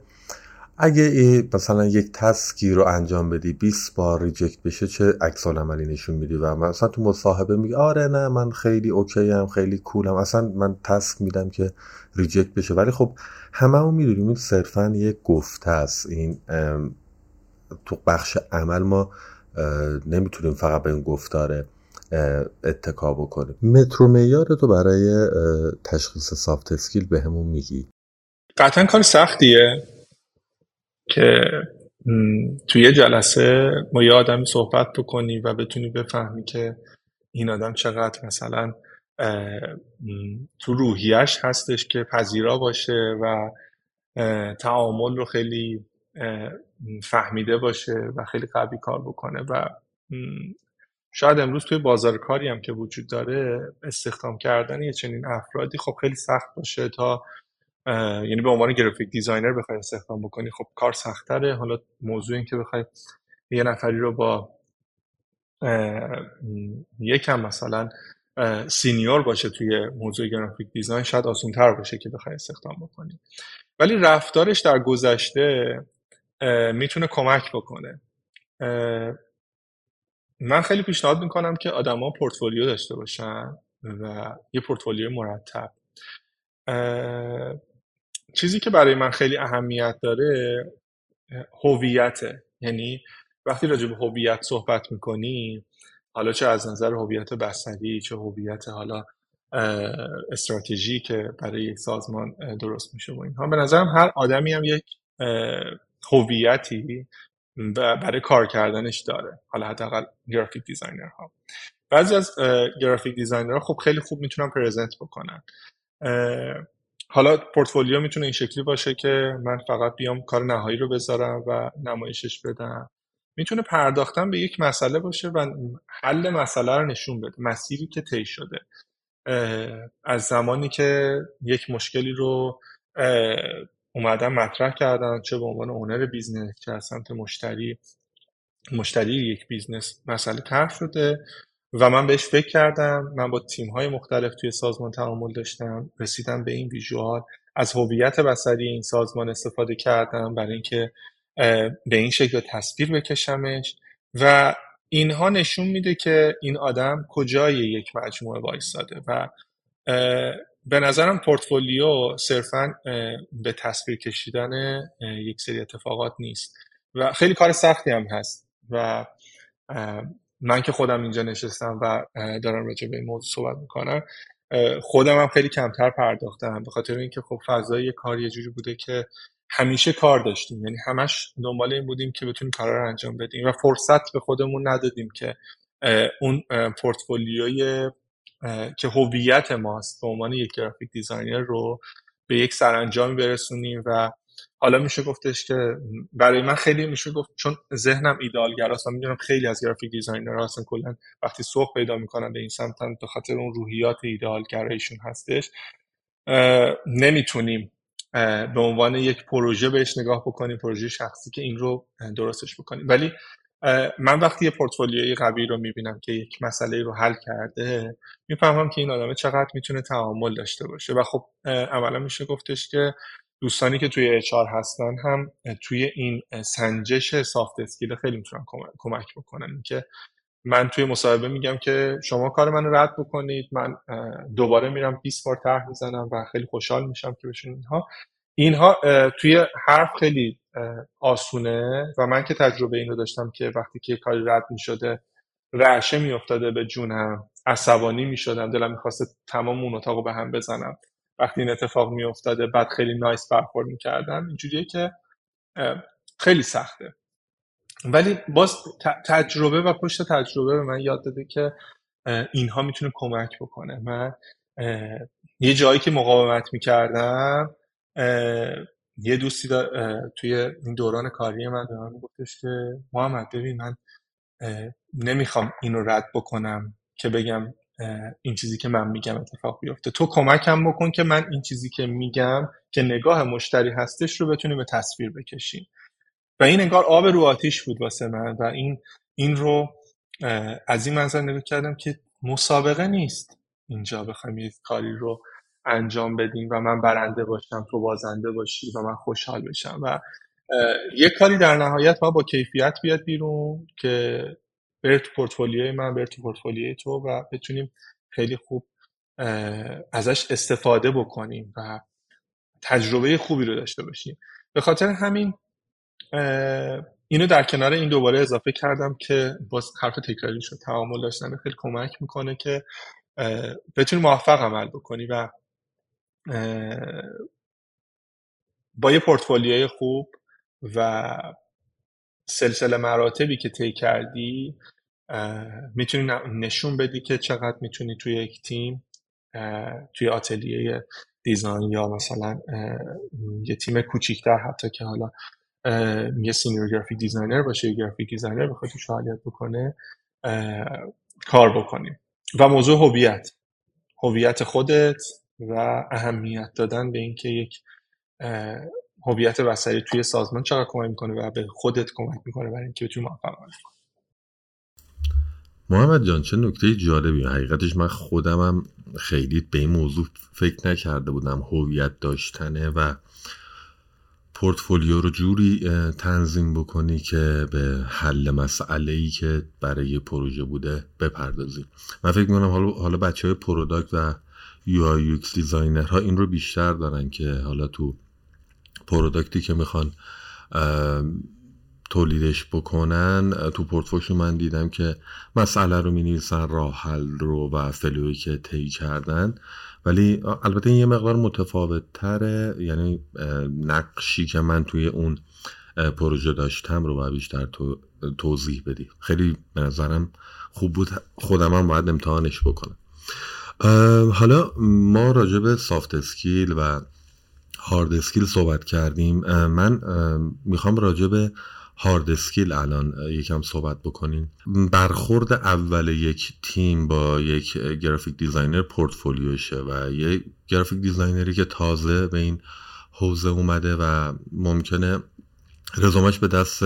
اگه مثلا یک task ی رو انجام بدی 20 بار reject بشه چه عکس العملی نشون میدی؟ و مثلا تو مصاحبه میگه آره نه من خیلی okay ام خیلی cool م. اصلا من task میدم که reject بشه. ولی خب همه‌مون می‌دونیم این صرفا یک گفته است. این تو بخش عمل ما نمی‌تونیم فقط به این گفتاره اتکا بکنیم. مترو معیار تو برای تشخیص soft skill بهمون میگی. قطعا کار سختیه. که توی جلسه با یه آدمی صحبت بکنی و بتونی بفهمی که این آدم چقدر مثلا تو روحیش هستش که پذیرا باشه و تعامل رو خیلی فهمیده باشه و خیلی قوی کار بکنه و شاید امروز توی بازار کاری هم که وجود داره استخدام کردن یه چنین افرادی خب خیلی سخت باشه تا یعنی به عنوان گرافیک دیزاینر بخوای استخدام بکنی خب کار سختره. حالا موضوع این که بخوای یه نفری رو با یکم مثلا senior باشه توی موضوع graphic design شاید آسونتر باشه که بخوای استخدام بکنی. ولی رفتارش در گذشته می‌تونه کمک بکنه. من خیلی پیشنهاد می‌کنم که آدما پورتفولیو داشته باشن و یه پورتفولیو مرتب. چیزی که برای من خیلی اهمیت داره هویته. یعنی وقتی راجع به هویت صحبت می‌کنی حالا چه از نظر هویت بصری چه هویت حالا استراتژی که برای یک سازمان درست میشه و اینها. به نظرم هر آدمی هم یک هویتی برای کار کردنش داره. حالا حداقل graphic designer ها بعضی از graphic designer ها خب خیلی خوب می‌تونن present بکنن. حالا پورتفولیو می‌تونه این شکلی باشه که من فقط بیام کار نهایی رو بذارم و نمایشش بدم. می‌تونه پرداختن به یک مسئله باشه و حل مسئله رو نشون بده مسیری که طی شده. از زمانی که یک مشکلی رو اومدن مطرح کردن چه به عنوان owner business چه از سمت مشتری مشتری یک business مسئله طرح شده. و من بهش فکر کردم. من با تیم های مختلف توی سازمان تعامل داشتم. رسیدم به این visual. از هویت بصری این سازمان استفاده کردم برای اینکه به این شکل تصویر بکشمش. و اینها نشون میده که این آدم کجای یک مجموعه وایستاده و به نظرم پورتفولیو صرفا به تصویر کشیدن یک سری اتفاقات نیست. و خیلی کار سختی هم هست. و من که خودم اینجا نشستم و دارم راجع به این موضوع صحبت می‌کنم خودم هم خیلی کمتر پرداختم به خاطر اینکه خب فضای کار یه جوری بوده که همیشه کار داشتیم. یعنی همش دنبال این بودیم که بتونیم کارا رو انجام بدیم و فرصت به خودمون ندادیم که اون پورتفولیوی که هویت ماست به عنوان یک graphic designer رو به یک سرانجامی برسونیم و حالا میشه گفتش که برای من خیلی میشه گفت چون ذهنم ایده‌آل‌گراست و می‌دونم خیلی از graphic designer هستن کلا وقتی سوق پیدا می‌کنن به این سمتن به خاطر اون روحیات ایدالگرایشون هستش نمی‌تونیم به عنوان یک پروژه بهش نگاه بکنیم پروژه شخصی که این رو درستش بکنیم. ولی من وقتی یه پورتفولیوی قوی رو می‌بینم که یک مسئله رو حل کرده می‌فهمم که این آدم چقدر می‌تونه تعامل داشته باشه. و خب عملا میشه گفتش که دوستانی که توی اچار هستن هم توی این سنجش سافت اسکیل خیلی می‌تونن کمک بکنن. که من توی مصاحبه میگم که شما کار من رد بکنید. من دوباره میرم 20 بار طرح می‌زنم و خیلی خوشحال میشم که بشون اینها. اینها توی حرف خیلی آسونه و من که تجربه این رو داشتم که وقتی که کاری رد می‌شده رعشه میافتاده به جونم عصبانی می‌شدم دلم می‌خواسته تمام اون اتاق به هم بزنم. وقتی این اتفاق میافتاده بعد خیلی نایس برخورد می‌کردم اینجوریه که خیلی سخته. ولی باز تجربه و پشت تجربه به من یاد داده که اینها می‌تونه کمک بکنه. من یه جایی که مقاومت می‌کردم یه دوستی توی این دوران کاری من به من گفتش که محمد ببین من نمی‌خوام اینو رد بکنم که بگم این چیزی که من میگم اتفاق بیفته. تو کمکم بکن که من این چیزی که میگم که نگاه مشتری هستش رو بتونیم به تصویر بکشیم. و این انگار آب رو آتیش بود واسه من و این این رو از این منظر نگاه کردم که مسابقه نیست اینجا بخوایم یک کاری رو انجام بدیم و من برنده باشم تو بازنده باشی و من خوشحال بشم. و یک کاری در نهایت با با کیفیت بیاد بیرون که بره تو پورتفولیوی من بره تو پورتفولیوی تو و بتونیم خیلی خوب ازش استفاده بکنیم و تجربه خوبی رو داشته باشیم. به خاطر همین اینو در کنار این دوباره اضافه کردم که باز حرف تکراری شد تعامل داشتن خیلی کمک می‌کنه که بتونی موفق عمل بکنی و با یه پورتفولیوی خوب و سلسله مراتبی که طی کردی می‌تونی نشون بدی که چقدر می‌تونی توی یک تیم توی آتلیه design یا مثلا یه تیم کوچیکتر حتی که حالا یه senior graphic designer باشه یه graphic designer بخواد فعالیت بکنه کار بکنیم. و موضوع هویت. هویت خودت و اهمیت دادن به اینکه یک هویت بصری توی سازمان چقدر کمک می‌کنه و به خودت کمک می‌کنه برای اینکه بتونی موفق محمد جان چه نکته جالبی. حقیقتش من خودمم خیلی به این موضوع فکر نکرده بودم هویت داشتنه و پورتفولیو رو جوری تنظیم بکنی که به حل مسئله ای که برای پروژه بوده بپردازی. من فکر می‌کنم حالا, حالا بچه های product و UI UX designer ها این رو بیشتر دارن که حالا تو product ی که می‌خوان تولیدش بکنن تو پورتفولیو من دیدم که مسئله رو می‌نویسن راه حل رو و فلوی که طی کردن. ولی البته این یه مقدار متفاوت تره یعنی نقشی که من توی اون پروژه داشتم رو باید بیشتر تو توضیح بدی. خیلی به نظرم خوب بود. خودم هم باید امتحانش بکنم. حالا ما راجع به سافت اسکیل و hard skill صحبت کردیم. من می‌خوام راجع به hard skill الان یکم صحبت بکنیم. برخورد اول یک تیم با یک graphic designer portfolio شه و یک graphic designer ی که تازه به این حوزه اومده و ممکنه رزومش به دست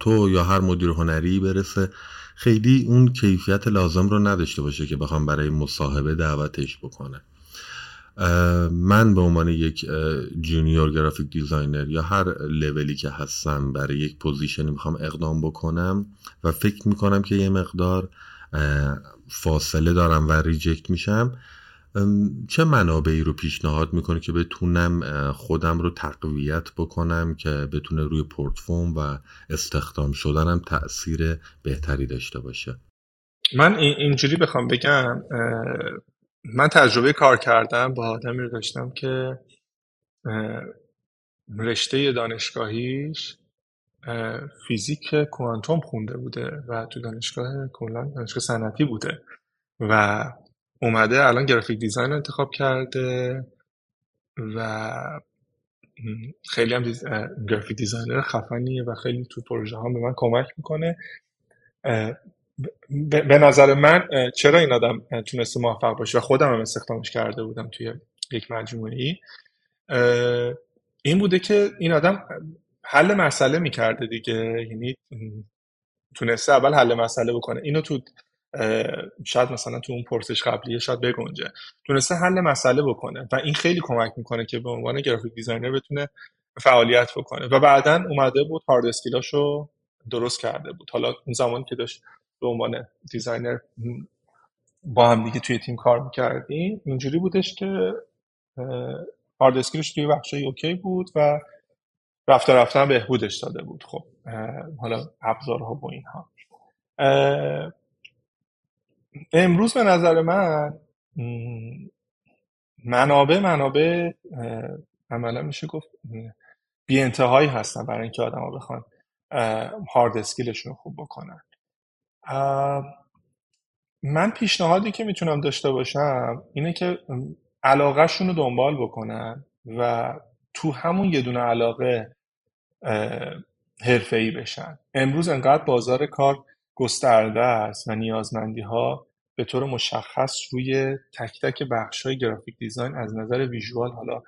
تو یا هر مدیر هنری برسه. خیلی اون کیفیت لازم رو نداشته باشه که بخوام برای مصاحبه دعوتش بکنه. من به عنوان یک junior graphic designer یا هر لولی که هستم برای یک position ی می‌خوام اقدام بکنم و فکر می‌کنم که یه مقدار فاصله دارم و reject میشم. چه منابعی رو پیشنهاد می‌کنه که بتونم خودم رو تقویت بکنم که بتونه روی پورتفوم و استخدام شدنم تاثیر بهتری داشته باشه؟ من اینجوری بخوام بگم من تجربه کار کردم با آدمی رو داشتم که رشته دانشگاهیش فیزیک کوانتوم خونده بوده و تو دانشگاه کلا دانشگاه صنعتی بوده و اومده الان graphic design رو انتخاب کرده و خیلی هم des... graphic designer خفنیه و خیلی تو پروژه ها به من کمک می‌کنه. به نظر من چرا این آدم تونسته موفق باشه؟ و خودم هم استخدامش کرده بودم توی یک مجموعه ای این بوده که این آدم حل مسئله می‌کرده دیگه. یعنی تونسته اول حل مسئله بکنه. اینو تو شاید مثلا تو اون پرسش قبلیه شاید بگنجه. تونسته حل مسئله بکنه و این خیلی کمک می‌کنه که به عنوان graphic designer بتونه فعالیت بکنه. و بعدا اومده بود hard skill اشو درست کرده بود. حالا اون زمانی که داشت به عنوان designer با هم دیگه توی تیم کار می‌کردیم. اینجوری بودش که hard skill ش توی بخشای okay بود و رفته رفته بهبودش داده بود. خب حالا ابزارها و اینها. امروز به نظر من منابع منابع عملا میشه گفت بی انتهایی هستن برای اینکه آدم ها بخوان هارد اسکیلشون خوب بکنن. من پیشنهادی که می‌تونم داشته باشم اینه که علاقهشون رو دنبال بکنن و تو همون یه دونه علاقه ای بشن. امروز انقدر بازار کار گسترده است و نیازمندی ها به طور مشخص روی تک تک بخش های گرافیک دیزاین از نظر ویژوال حالا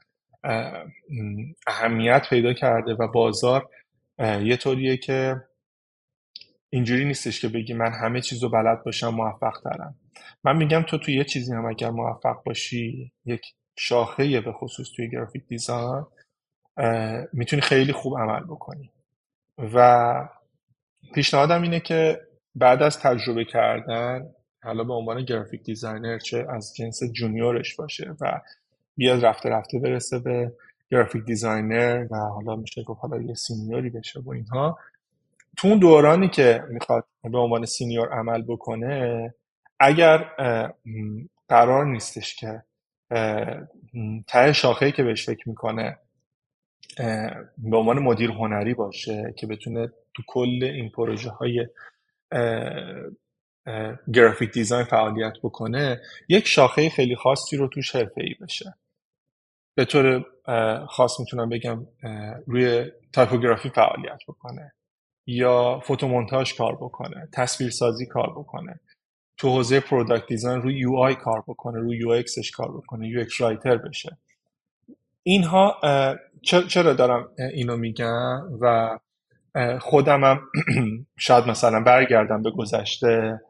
اهمیت پیدا کرده و بازار یه طوریه که اینجوری نیستش که بگی من همه چیز رو بلد باشم موفق ترم. من میگم تو توی یه چیزی هم اگر موفق باشی یک شاخه به خصوص توی graphic design می‌تونی خیلی خوب عمل بکنی. و پیشنهادم اینه که بعد از تجربه کردن حالا به عنوان graphic designer چه از جنس junior ش باشه و بیاد رفته رفته برسه به graphic designer و حالا میشه گفت حالا یه senior ی بشه و اینها. تو اون دورانی که می‌خواد به عنوان senior عمل بکنه اگر قرار نیستش که ته شاخه‌ای که بهش فکر می‌کنه به عنوان مدیر هنری باشه که بتونه تو کل این پروژه های graphic design فعالیت بکنه یک شاخه خیلی خاصی رو توش حرفه ای بشه. به طور خاص می‌تونم بگم روی typography فعالیت بکنه. یا فوتومونتاژ کار بکنه تصویرسازی کار بکنه. تو حوزه product design روی UI کار بکنه روی UX ش کار بکنه UX writer بشه. اینها چرا دارم اینو میگم؟ و خودمم شاید مثلا برگردم به گذشته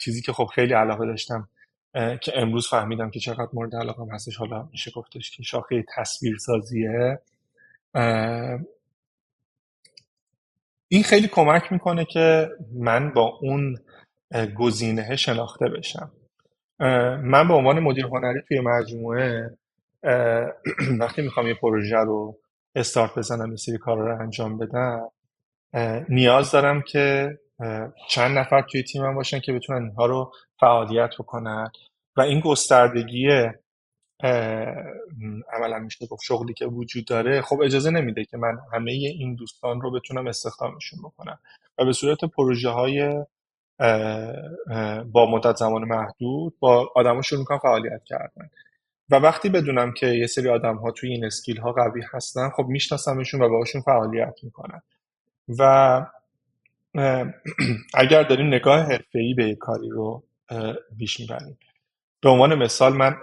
چیزی که خب خیلی علاقه داشتم که امروز فهمیدم که چقدر مورد علاقه هستش. حالا میشه گفتش که شاخه تصویرسازیه. این خیلی کمک می‌کنه که من با اون گزینه شناخته بشم. من به عنوان مدیر هنری توی مجموعه وقتی می‌خوام یه پروژه رو استارت بزنم یه سری کار رو انجام بدم نیاز دارم که چند نفر توی تیمم باشن که بتونن اینها رو فعالیت بکنن. و این گستردگی عملا میشه گفت شغلی که وجود داره. خب اجازه نمیده که من همه این دوستان رو بتونم استخدامشون بکنم. و به صورت پروژه های با مدت زمان محدود با آدما شروع می‌کنم فعالیت کردن. و وقتی بدونم که یه سری آدم ها توی این skill ها قوی هستن خب میشناسمشون و باهاشون فعالیت می‌کنم. و اگر داریم نگاه حرفه‌ای به کاری رو پیش می‌بریم. به عنوان مثال من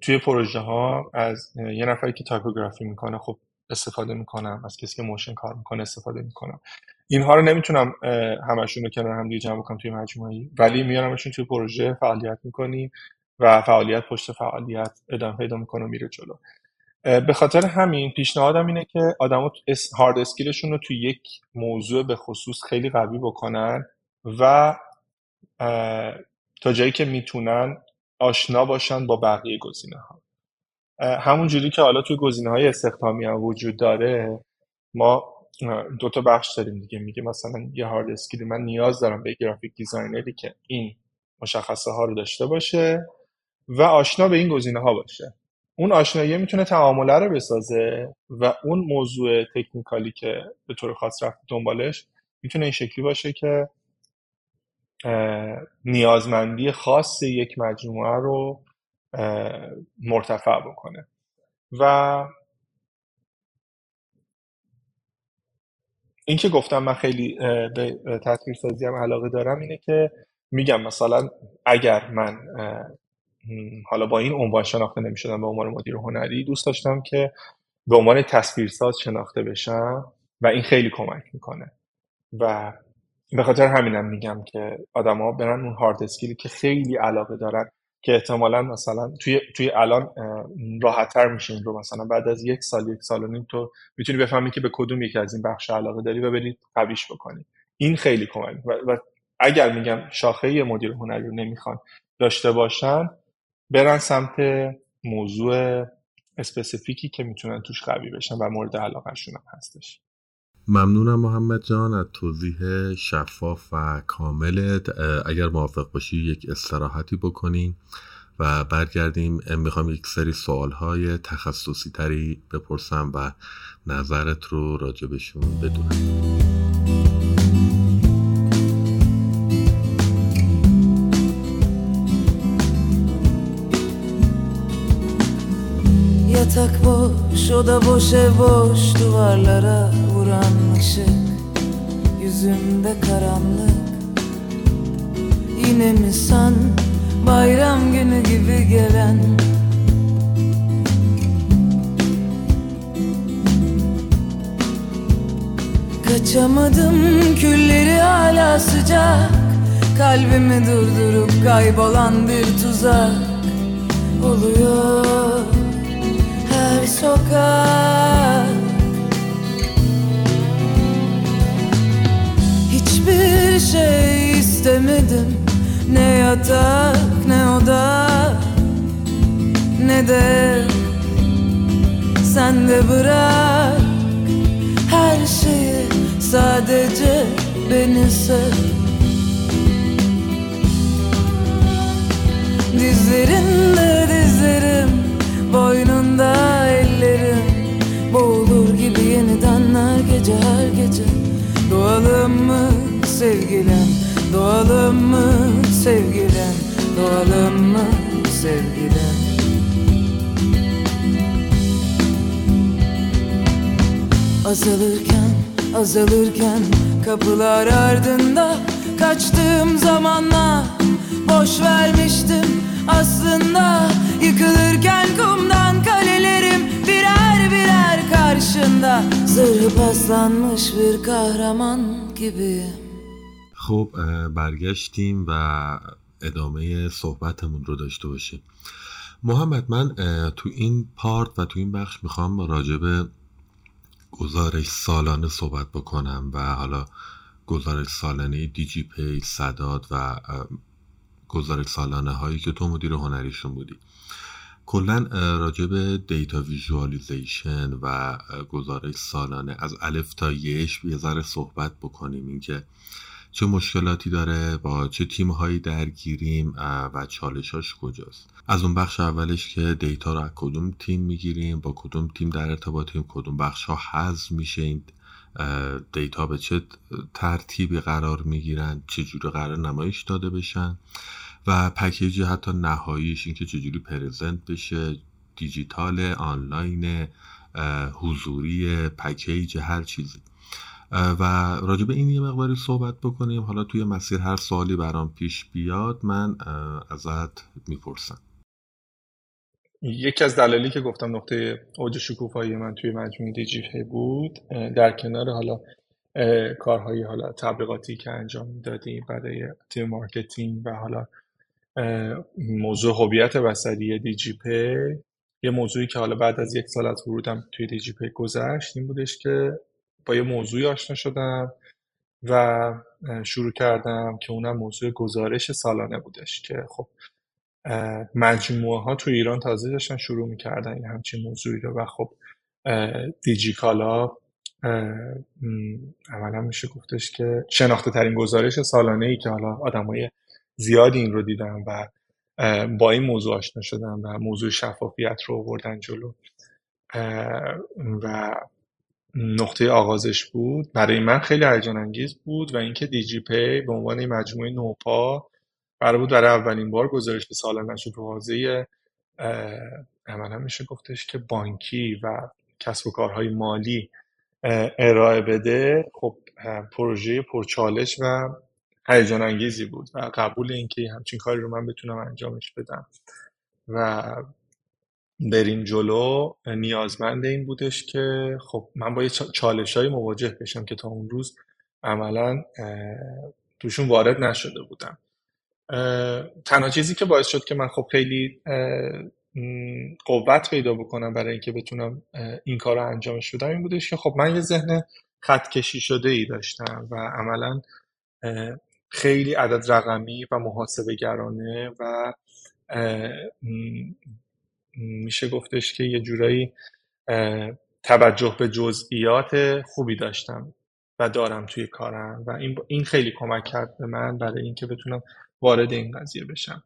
توی پروژه ها از یه نفری که typography می‌کنه خب استفاده می‌کنم. از کسی که motion کار می‌کنه استفاده می‌کنم. اینها رو نمی‌تونم همشون رو کنار هم دیگه جمع بکنم توی مجموعه ولی میارمشون توی پروژه فعالیت می‌کنیم و فعالیت پشت فعالیت ادامه پیدا می‌کنه و میره جلو. به خاطر همین پیشنهادم اینه که آدما hard skill شون رو توی یک موضوع به خصوص خیلی قوی بکنن و تا جایی که می‌تونن آشنا باشن با بقیه گزینه ها همون جوری که حالا توی گزینه های استخدامی هم وجود داره ما دو تا بخش داریم دیگه. میگه مثلا یه hard skill من نیاز دارم به graphic designer ی که این مشخصه ها رو داشته باشه و آشنا به این گزینه ها باشه. اون آشنایی می‌تونه تعامله رو بسازه و اون موضوع تکنیکالی که به طور خاص رفت دنبالش می‌تونه این شکلی باشه که نیازمندی خاص یک مجموعه رو مرتفع بکنه. و این که گفتم من خیلی به تصویر سازی هم علاقه دارم اینه که میگم مثلا اگر من حالا با این عنوان شناخته نمی‌شدم به عنوان مدیر هنری دوست داشتم که به عنوان تصویرساز شناخته بشم و این خیلی کمک می‌کنه. و به خاطر همینم میگم که آدما برن اون هارد اسکیلی که خیلی علاقه دارن که احتمالا مثلا توی توی الان راحتتر میشه این رو مثلا بعد از یک سال یک سال و نیم تو می‌تونی بفهمی که به کدوم یکی از این بخش علاقه داری و برید قویش بکنی. این خیلی کمک و, و اگر میگم شاخه مدیر هنری رو نمی‌خوان داشته باشن برن سمت موضوع اسپسیفیکی که می‌تونن توش قوی بشن و مورد علاقهشون هم هستش. ممنونم محمد جان از توضیح شفاف و کاملت. اگر موافق باشی یک استراحتی بکنیم و برگردیم. می‌خوام یک سری سوال های تخصصی تری بپرسم و نظرت رو راجبشون بدونم. Boş boş ev boş duvarlara vuran ışık. Yüzümde karanlık. Yine mi sen bayram günü gibi gelen. Kaçamadım külleri hala sıcak. Kalbimi durdurup kaybolan bir tuzak Oluyor sokak Hiçbir şey istemedim. Ne yatak ne oda Ne de sen de bırak. Her şeyi sadece beni sev Dizlerinde dizlerim Boynunda ellerim Boğulur gibi yeniden her gece her gece. Doğalım mı sevgilim? Doğalım mı sevgilim? Doğalım mı sevgilim? Azalırken azalırken kapılar ardında Kaçtığım zamanla boş vermiştim aslında. Yıkılırken kumdan karşında Zırhı paslanmış bir kahraman gibiyim خب برگشتیم و ادامه صحبتمون رو داشته باشیم. محمد من تو این part و تو این بخش می‌خوام راجع به گزارش سالانه صحبت بکنم و حالا گزارش سالانه دیجی پی سداد و گزارش سالانه هایی که تو مدیر هنریشون بودی. کلا راجع به data visualization و گزارش سالانه. از الف تا یاش یه ذره صحبت بکنیم. اینکه چه مشکلاتی داره با چه تیم هایی درگیریم و چالشاش کجاست. از اون بخش اولش که data رو از کدوم تیم می‌گیریم با کدوم تیم در ارتباطیم کدوم بخش ها حذف میشه data به چه ترتیبی قرار می‌گیرن چجوری قرار نمایش داده بشن. و package حتی نهاییش اینکه چجوری present بشه دیجیتال آنلاین حضوری package هر چیزی. و راجع به این یه مقداری صحبت بکنیم. حالا توی مسیر هر سوالی برام پیش بیاد من ازت می‌پرسم. یکی از دلایلی که گفتم نقطه اوج شکوفایی من توی مجموعه دیجیپی بود در کنار حالا کارهای حالا تبلیغاتی که انجام دادیم برای تیم marketing و حالا موضوع هویت بصری دیجیپی یه موضوعی که حالا بعد از یک سال از ورودم توی دیجیپی گذشت این بودش که با یه موضوعی آشنا شدم و شروع کردم که اونم موضوع گزارش سالانه بودش که خب مجموعه ها تو ایران تازه داشتن شروع می‌کردن یه همچین موضوعی رو و خب دیجیکالا عملا میشه گفتش که شناخته ترین گزارش سالانه ای که حالا آدمای زیادی این رو دیدن و با این موضوع آشنا شدن و موضوع شفافیت رو آوردن جلو. و نقطه آغازش بود. برای من خیلی هیجان انگیز بود و اینکه دیجی پی به عنوان مجموعه نوپا قرار بود برای اولین بار گزارش به سالانش رو حوزه عملا میشه گفتش که بانکی و کسب و کارهای مالی ارائه بده. خب پروژه پرچالش و هیجان انگیزی بود و قبول اینکه همچین کاری رو من بتونم انجامش بدم. و بریم جلو نیازمند این بودش که خب من با یه چالش های مواجه بشم که تا اون روز عملا توشون وارد نشده بودم. تنها چیزی که باعث شد که من خب خیلی قوت پیدا بکنم برای اینکه بتونم این کار رو انجامش بدم این بودش که خب من یه ذهن خط کشی شده ای داشتم و عملا خیلی عدد رقمی و محاسبه گرانه و میشه گفتش که یه جورایی توجه به جزئیات خوبی داشتم و دارم توی کارم و این, این خیلی کمک کرد به من برای اینکه بتونم وارد این قضیه بشم.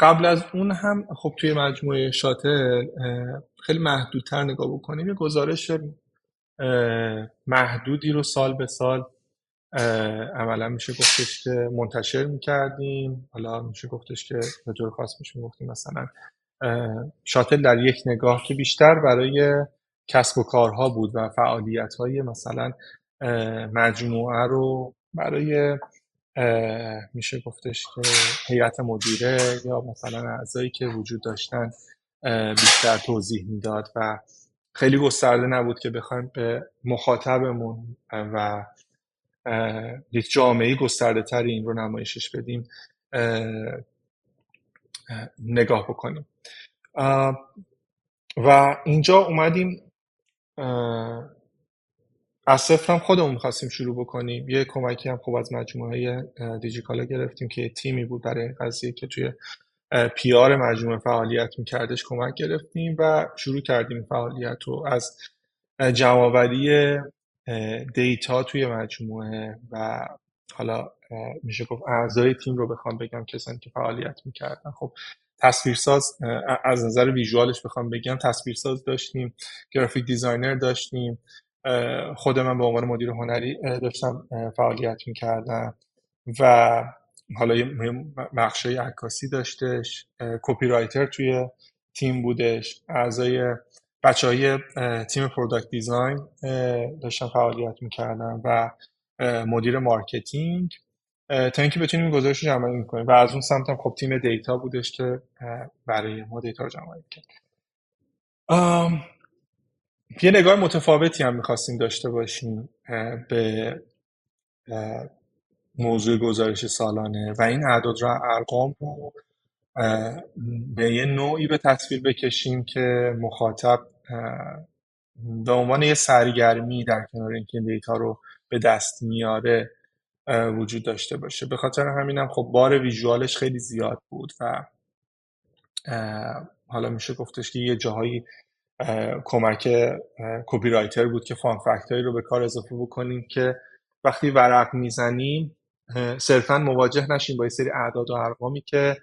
قبل از اون هم خب توی مجموعه شاتل خیلی محدودتر نگاه بکنیم یه گزارش محدودی رو سال به سال عملا میشه گفتش که منتشر می‌کردیم حالا میشه گفتش که به طور خاص میشه گفتیم مثلا شاتل در یک نگاه که بیشتر برای کسب و کارها بود و فعالیت های مثلا مجموعه رو برای میشه گفتش که هیئت مدیره یا مثلا اعضایی که وجود داشتن بیشتر توضیح می‌داد و خیلی گسترده نبود که بخوایم به مخاطبمون و یک جامعه گسترده تری این رو نمایشش بدیم نگاه بکنیم. و اینجا اومدیم از صفر هم خودمون می‌خواستیم شروع بکنیم. یه کمکی هم خوب از مجموعه دیجیکالا گرفتیم که تیمی بود برای قضیه که توی PR مجموعه فعالیت میکردش کمک گرفتیم و شروع کردیم فعالیت رو از جمع‌آوری data توی مجموعه و حالا میشه گفت اعضای تیم رو بخوام بگم کسانی که فعالیت می‌کردن. خب تصویرساز از نظر visual ش بخوام بگم تصویرساز داشتیم graphic designer داشتیم خود من به عنوان مدیر هنری داشتم فعالیت می‌کردم و حالا یه بخشای عکاسی داشتش copywriter توی تیم بودش اعضای بچه های تیم product design داشتم فعالیت می‌کردم و مدیر marketing تا اینکه بتونیم گزارش رو جمعی می‌کنیم و از اون سمت هم خب تیم data بودش که برای ما data رو جمعی کرد یه نگاه متفاوتی هم می‌خواستیم داشته باشیم به موضوع گزارش سالانه و این اعداد و ارقام رو به یه نوعی به تصویر بکشیم که مخاطب به عنوان یه سرگرمی در کنار اینکه دیتا رو به دست میاره وجود داشته باشه. به خاطر همینم خب بار ویژوالش خیلی زیاد بود و حالا میشه گفتش که یه جاهایی کمک کپی رایتر بود که فان فکتایی رو به کار اضافه بکنیم که وقتی ورق می‌زنیم صرفا مواجه نشیم با یه سری اعداد و ارقامی که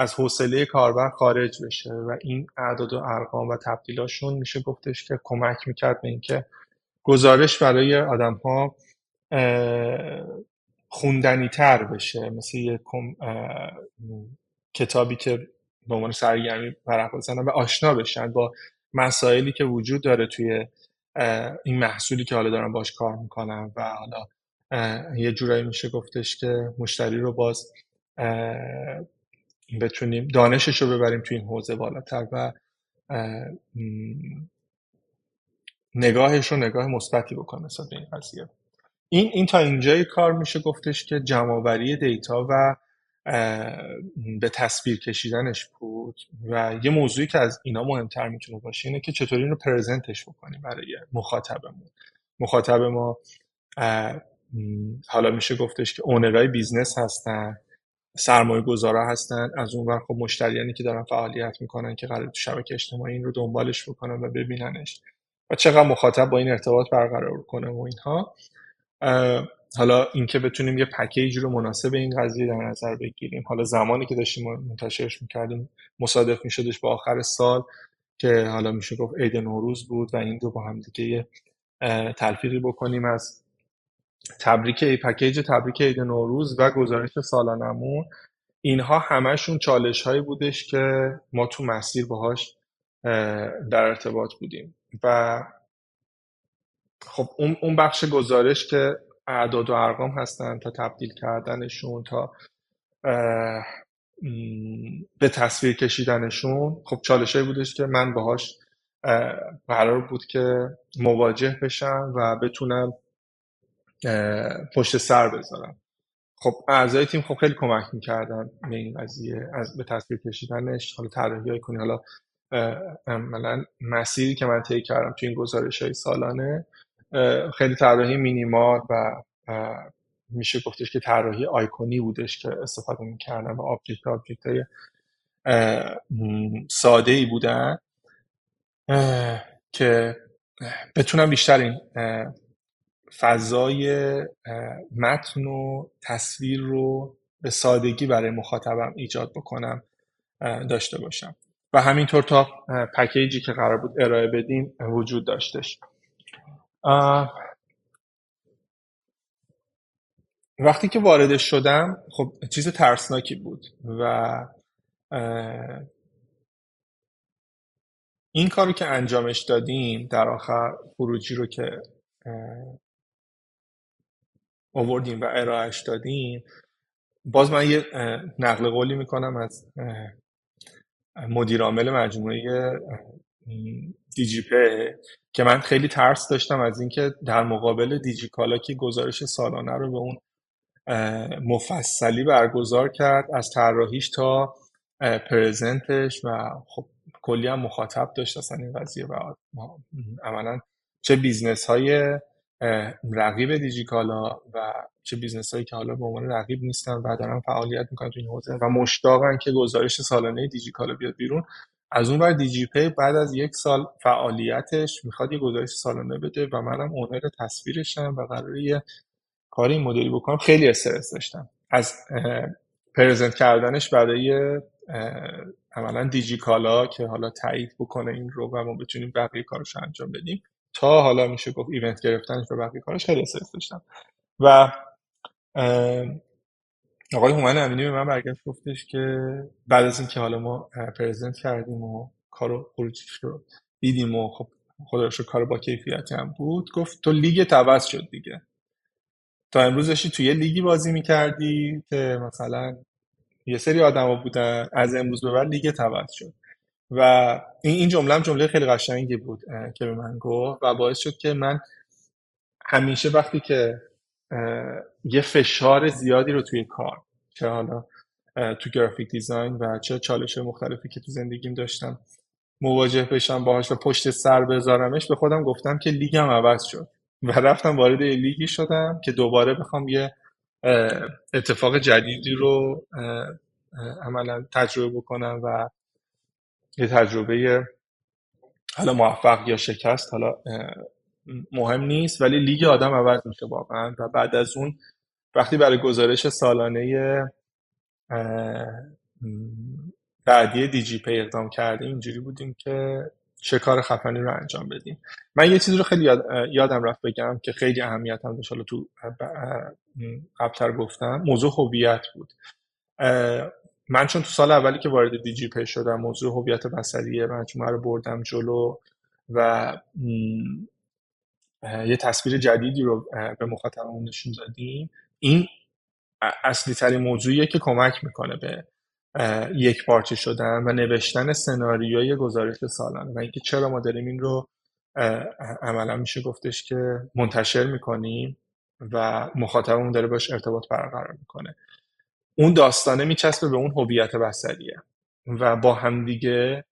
از حوصله کاربر خارج بشه و این اعداد و ارقام و تبدیلاشون میشه گفتش که کمک می‌کرد به اینکه گزارش برای آدم ها خوندنی تر بشه. مثل یه کتابی که به عنوان سرگرمی ورق بزنن و آشنا بشن با مسائلی که وجود داره توی این محصولی که حالا دارن باش کار می‌کنن و حالا یه جورایی میشه گفتش که مشتری رو باز بتونیم دانشش رو ببریم توی این حوزه بالاتر و نگاهش رو نگاه مثبتی بکنه نسبت به این قضیه. این این تا اینجای کار میشه گفتش که جمعآوری دیتا و به تصویر کشیدنش بود و یه موضوعی که از اینا مهمتر می‌تونه باشه اینه که چطوری این رو present ش بکنیم برای مخاطبمون. مخاطب ما حالا میشه گفتش که owner های business هستن سرمایه گذارا هستن. از اون خب مشتریانی که دارن فعالیت می‌کنن که قرار تو شبکه اجتماعی این رو دنبالش بکنن و ببیننش. و چقدر مخاطب با این ارتباط برقرار کنه و اینها. حالا اینکه بتونیم یه پکیج رو مناسب این قضیه در نظر بگیریم. حالا زمانی که داشتیم منتشرش می‌کردیم مصادف میشدش با آخر سال که حالا میشه گفت عید نوروز بود و این دو با هم دیگه تلفیقی بکنیم از تبریک ای پکیج تبریک عید نوروز و گزارش سالانمون اینها همشون چالش هایی بودش که ما تو مسیر باهاش در ارتباط بودیم. و خب اون بخش گزارش که اعداد و ارقام هستن تا تبدیل کردنشون تا به تصویر کشیدنشون خب چالش بودش که من باهاش قرار بود که مواجه بشم و بتونم پشت سر بذارم. خب اعضای تیم خب خیلی کمک می‌کردن به این قضیه از به تصویر کشیدنش حالا طراحی کنی. حالا عملا مسیری که من طی کردم تو این گزارش های سالانه خیلی طراحی مینیمال و میشه گفتش که طراحی آیکونی بودش که استفاده می‌کردم و object object های ساده ای بودن که بتونم بیشتر این فضای متن و تصویر رو به سادگی برای مخاطبم ایجاد بکنم داشته باشم. و همینطور تا پکیجی که قرار بود ارائه بدیم وجود داشتش. وقتی که وارد شدم خب چیز ترسناکی بود و این کاری که انجامش دادیم در آخر خروجی رو که آوردیم و ارائهش دادیم باز من یه نقل قولی می‌کنم از مدیر عامل مجموعه دیجی پی که من خیلی ترس داشتم از اینکه در مقابل دیجیکالا که گزارش سالانه رو به اون مفصلی برگزار کرد از طراحیش تا present ش و خب کلی هم مخاطب داشت اصلا این قضیه و عملا چه business های رقیب دیجیکالا و چه business هایی که حالا به عنوان رقیب نیستن و دارن فعالیت می‌کنن تو این حوزه و مشتاقن که گزارش سالانه دیجیکالا بیاد بیرون از اون بر دیجی پی بعد از یک سال فعالیتش می‌خواد یه گزارش سالانه بده و منم owner تصویرشم و قرار یه کاری مدلی بکنم. خیلی استرس داشتم. از present کردنش برای عملا دیجی کالا که حالا تایید بکنه این رو و ما بتونیم بقیه کارش انجام بدیم. تا حالا میشه گفت ایونت گرفتنش و بقیه کارش خیلی استرس داشتم. و آقای هومن امینی به من برگشت گفتش که بعد از اینکه حالا ما پرزنت کردیم و کارو خروجیش رو دیدیم و خب خدا رو کار با کیفیتی هم بود گفت تو لیگ عوض شد دیگه. تا امروز داشتی توی یه لیگی بازی می‌کردی که مثلا یه سری آدما بودن از امروز به بعد لیگ عوض شد. و این این جمله هم جمله خیلی قشنگی بود که به من گفت و باعث شد که من همیشه وقتی که یه فشار زیادی رو توی کار چه حالا تو گرافیک دیزاین و چه چالش مختلفی که تو زندگیم داشتم مواجه بشم باهاش و پشت سر بذارمش به خودم گفتم که لیگم عوض شد و رفتم وارد لیگی شدم که دوباره بخوام یه اتفاق جدیدی رو عملا تجربه بکنم و یه تجربه حالا موفق یا شکست حالا مهم نیست ولی لیگ آدم عوض میشه واقعا. و بعد از اون وقتی برای گزارش سالانه بعدی دیجی پی اقدام کردیم اینجوری بودیم که چه کار خفنی رو انجام بدیم. من یه چیزی رو خیلی یاد، یادم رفت بگم که خیلی اهمیت هم داشت. حالا تو قبلتر گفتم موضوع هویت بود. من چون تو سال اولی که وارد دیجی پی شدم موضوع هویت بصری مجموعه رو بردم جلو و یه تصویر جدیدی رو به مخاطبمون نشون دادیم. این اصلی ترین موضوعیه که کمک می‌کنه به یک پارچه شدن و نوشتن سناریوی گزارش سالانه. و اینکه چرا ما داریم این رو عملا میشه گفتش که منتشر می‌کنیم و مخاطبمون داره باش ارتباط برقرار می‌کنه. اون داستانه میچسبه به اون هویت بصریه. و با همدیگه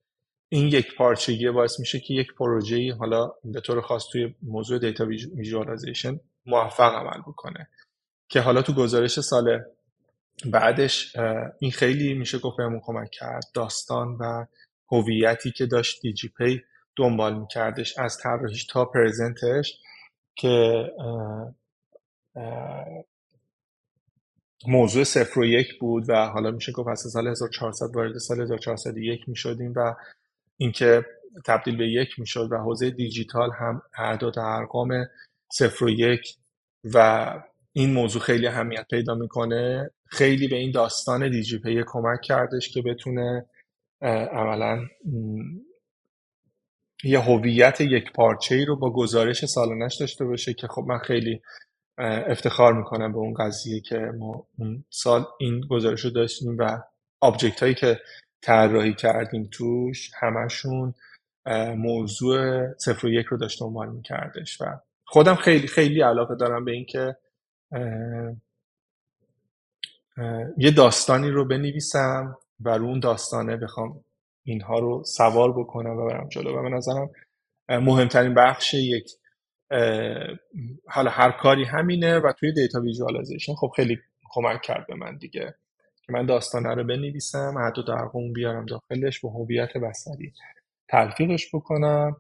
این یک پارچگی باعث میشه که یک پروژه حالا به طور خاص توی موضوع data visualization موفق عمل بکنه. که حالا تو گزارش سال بعدش این خیلی میشه گفت بهمون کمک کرد. داستان و هویتی که داشت دیجی پی دنبال میکردش از طراحیش تا پرزنتش که موضوع صفر و یک بود و حالا میشه گفت از سال 1400 وارد سال 1401 می‌شدیم و اینکه تبدیل به یک می‌شد و حوزه دیجیتال هم اعداد ارقام صفر و یک و این موضوع خیلی اهمیت پیدا می‌کنه. خیلی به این داستان دیجی پی کمک کردش که بتونه عملا یه هویت یک پارچه ای رو با گزارش سالانش داشته باشه که خب من خیلی افتخار می‌کنم به اون قضیه که ما اون سال این گزارش رو داشتیم و آبجکت هایی که طراحی کردیم توش همشون موضوع صفر و یک رو داشت دنبال میکردش و خودم خیلی خیلی علاقه دارم به اینکه یه داستانی رو بنویسم و رو اون داستانه بخوام اینها رو سوار بکنم و برم جلو. و به نظرم مهمترین بخش یک حالا هر کاری همینه و توی data visualization خب خیلی کمک کرد به من دیگه. که من داستانه رو بنویسم حتی درقوم بیارم داخلش با هویت بصری تلفیقش بکنم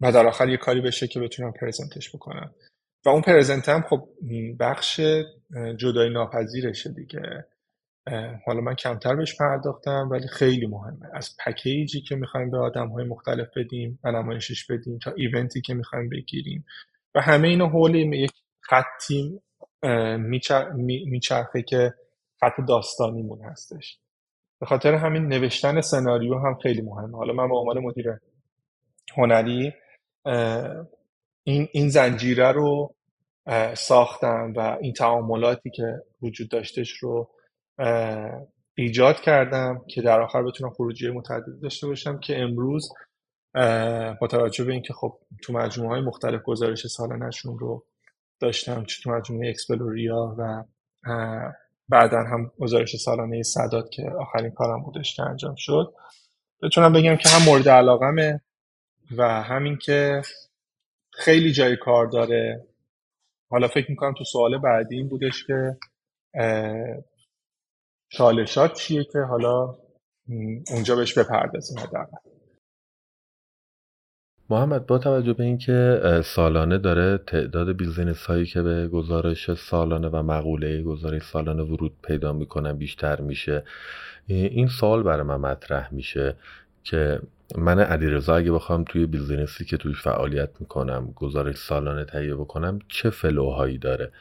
و در آخر یه کاری بشه که بتونم present ش بکنم. و اون پرزنت هم خب بخش جدای ناپذیرشه دیگه. حالا من کمتر بهش پرداختم ولی خیلی مهمه. از پکیجی که می‌خوایم به آدم های مختلف بدیم و نمایشش بدیم تا ایونتی که می‌خوایم بگیریم. و همه اینو حول یک خطی میچرخه که خط داستانیمون هستش. به خاطر همین نوشتن سناریو هم خیلی مهمه. حالا من به عنوان مدیر هنری این, این زنجیره رو ساختم و این تعاملاتی که وجود داشتش رو ایجاد کردم که در آخر بتونم خروجی متعدد داشته باشم که امروز با توجه به اینکه خب تو مجموعه های مختلف گزارش سالانشون رو داشتم چه تو مجموعه اکسپلوریا و بعدا هم گزارش سالانه صداد که آخرین کارم بودش که انجام شد. بتونم بگم که هم مورد علاقمه و همین که خیلی جای کار داره. حالا فکر می‌کنم تو سوال بعدی این بودش که چالشات چیه که حالا اونجا بهش بپردازیم؟ حداقل محمد با توجه به اینکه سالانه داره تعداد بیزینس هایی که به گزارش سالانه و مقوله گزارش سالانه ورود پیدا می‌کنن بیشتر میشه. این سال برای من مطرح میشه که من علیرضا اگه بخوام توی بیزینسی که توش فعالیت می‌کنم گزارش سالانه تهیه بکنم چه فلوهایی داره؟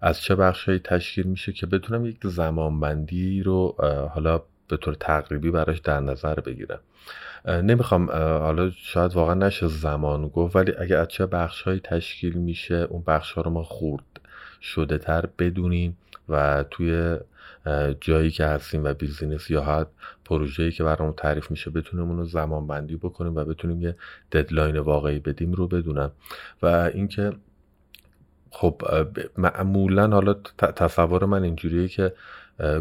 از چه بخشهایی تشکیل میشه که بتونم یک زمانبندی رو حالا به طور تقریبی براش در نظر بگیرم. نمی‌خوام حالا شاید واقعا نشه زمان گفت ولی اگه از چه بخشهایی تشکیل میشه اون بخش ها رو ما خورد شده تر بدونیم و توی جایی که هستیم و business یا حد پروژه‌ای که برامون تعریف میشه بتونیم اونو زمان بندی بکنیم و بتونیم یه deadline واقعی بدیم رو بدونم. و اینکه خب معمولا حالا تصور من اینجوریه که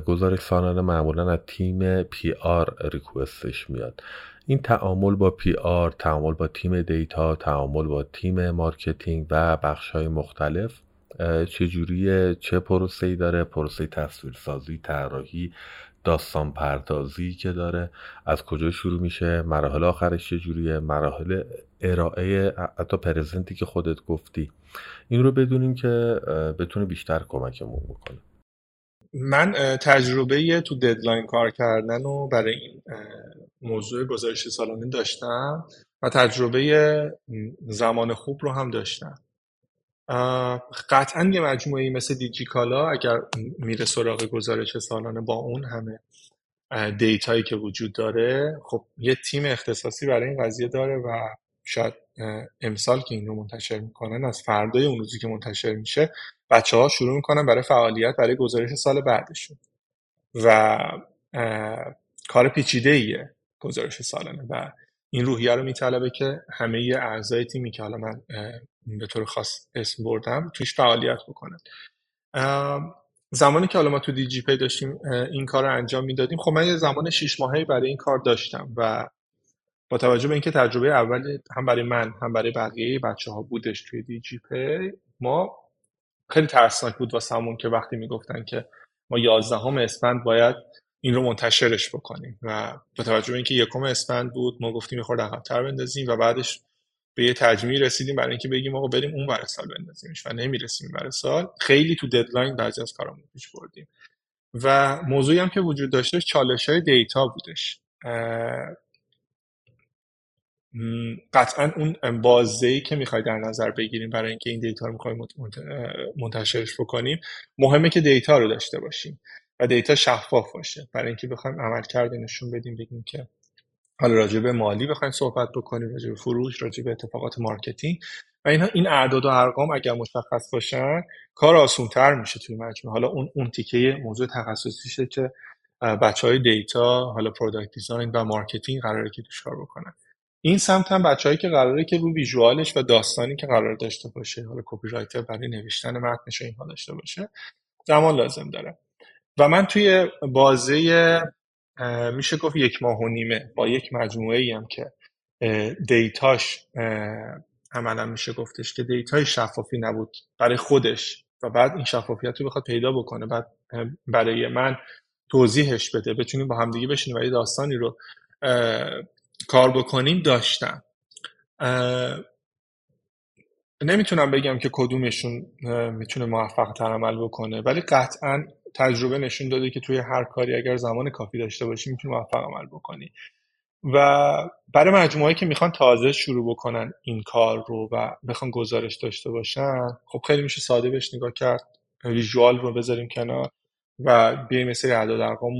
گزارش سالانه معمولا از تیم PR request ش میاد. این تعامل با PR تعامل با تیم data تعامل با تیم marketing و بخش های مختلف چجوریه؟ چه پروسه‌ای داره؟ پروسه تصویرسازی طراحی داستان پردازی که داره. از کجا شروع میشه؟ مراحل آخرش چجوریه مراحل ارائه حتی پرزنتی که خودت گفتی. این رو بدونیم که بتونه بیشتر کمکمون بکنه. من تجربه تو ددلاین کار کردن و برای این موضوع گزارش سالانه داشتم و تجربه زمان خوب رو هم داشتم. قطعا یه مجموعه مثل دیجیکالا اگر میره سراغ گزارش سالانه با اون همه دیتایی که وجود داره خب یه تیم اختصاصی برای این قضیه داره و شاید امسال که این رو منتشر می‌کنن از فردای اون روزی که منتشر میشه بچه ها شروع می‌کنن برای فعالیت برای گزارش سال بعدشون. و کار پیچیده ایه گزارش سالانه و این روحیه رو میطلبه که همه اعضای تیمی که حالا من به طور خاص اسم بردم توش فعالیت بکنن. زمانی که حالا ما تو دی جی پی داشتیم این کار رو انجام می‌دادیم خب من یه زمان شیش ماهی برای این کار داشتم و با توجه به اینکه تجربه اول هم برای من هم برای بقیه بچه ها بودش توی دی پی ما خیلی ترسناک بود واسه که وقتی می‌گفتن که ما 11 اسفند باید این رو منتشرش بکنیم. و با توجه به اینکه یکم اسفند بود ما گفتیم یه خورده عقبتر بندازیم و بعدش به یه تجمیع رسیدیم برای اینکه بگیم آقا بریم اون برای سال بندازیمش و نمی‌رسیم برای سال. خیلی تو deadline بعضی از کارامون پیش بردیم. و موضوعی هم که وجود داشته چالش های data بودش. قطعا اون بازه که می‌خوای در نظر بگیریم برای اینکه این data رو می‌خوایم منتشرش بکنیم مهمه که data رو داشته باشیم. و data شفاف باشه. برای اینکه بخوایم عملکرد رو نشون بدیم بگیم که حالا راجع به مالی بخوایم صحبت بکنیم راجع به فروش راجع به اتفاقات marketing. و اینها این اعداد و ارقام اگر مشخص باشن کار آسون تر میشه توی مجموعه. حالا اون اون تیکه موضوع تخصصیشه که بچه های data حالا product design و marketing قراره که توش کار بکنن. این سمت هم بچههایی که قراره که رو visual ش و داستانی که قرار داشته باشه حالا copywriter برای نوشتن متنش اینها داشته باشه زمان لازم داره. و من توی بازه میشه گفت یک ماه و نیمه با یک مجموعه ای هم که دیتاش عملا میشه گفتش که دیتای شفافی نبود برای خودش و بعد این شفافیت رو بخواد پیدا بکنه. بعد برای من توضیحش بده بتونیم با همدیگه بشینیم و یه داستانی رو کار بکنیم. داشتم. نمی‌تونم بگم که کدومشون می‌تونه موفق تر عمل بکنه ولی قطعا تجربه نشون داده که توی هر کاری اگر زمان کافی داشته باشی می‌تونی موفق عمل بکنی. و برای مجموعه که می‌خوان تازه شروع بکنن این کار رو و بخوان گزارش داشته باشن خب خیلی میشه ساده بهش نگاه کرد ویژوال رو بذاریم کنار و بیایم مثل اعداد ارقام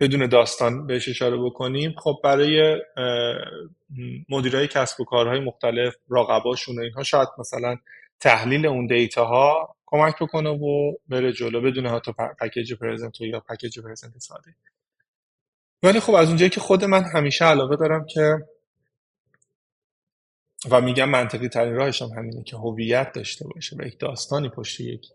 بدون داستان بهش اشاره بکنیم. خب برای مدیرای کسب و کارهای مختلف راقباشون و اینها شاید مثلا تحلیل اون دیتا ها کمک بکنه و بره جلو بدون حتی پکیج پرزنت یا پکیج پرزنت ساده. ولی خب از اونجایی که خود من همیشه علاقه دارم که و میگم منطقی ترین راهش هم همینه که هویت داشته باشه و یک داستانی پشت یک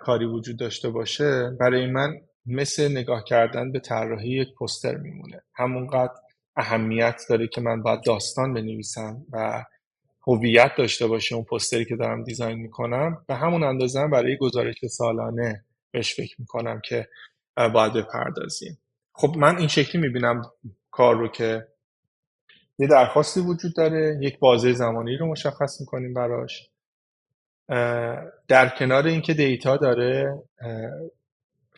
کاری وجود داشته باشه برای من مثل نگاه کردن به طراحی یک پستر میمونه. همونقدر اهمیت داره که من باید داستان بنویسم و هویت داشته باشه اون پستری که دارم دیزاین می‌کنم به همون اندازه برای گزارش سالانه بهش فکر می‌کنم که باید بپردازیم. خب من این شکلی می‌بینم کار رو که یه درخواستی وجود داره یک بازه زمانی رو مشخص می‌کنیم براش. در کنار اینکه دیتا داره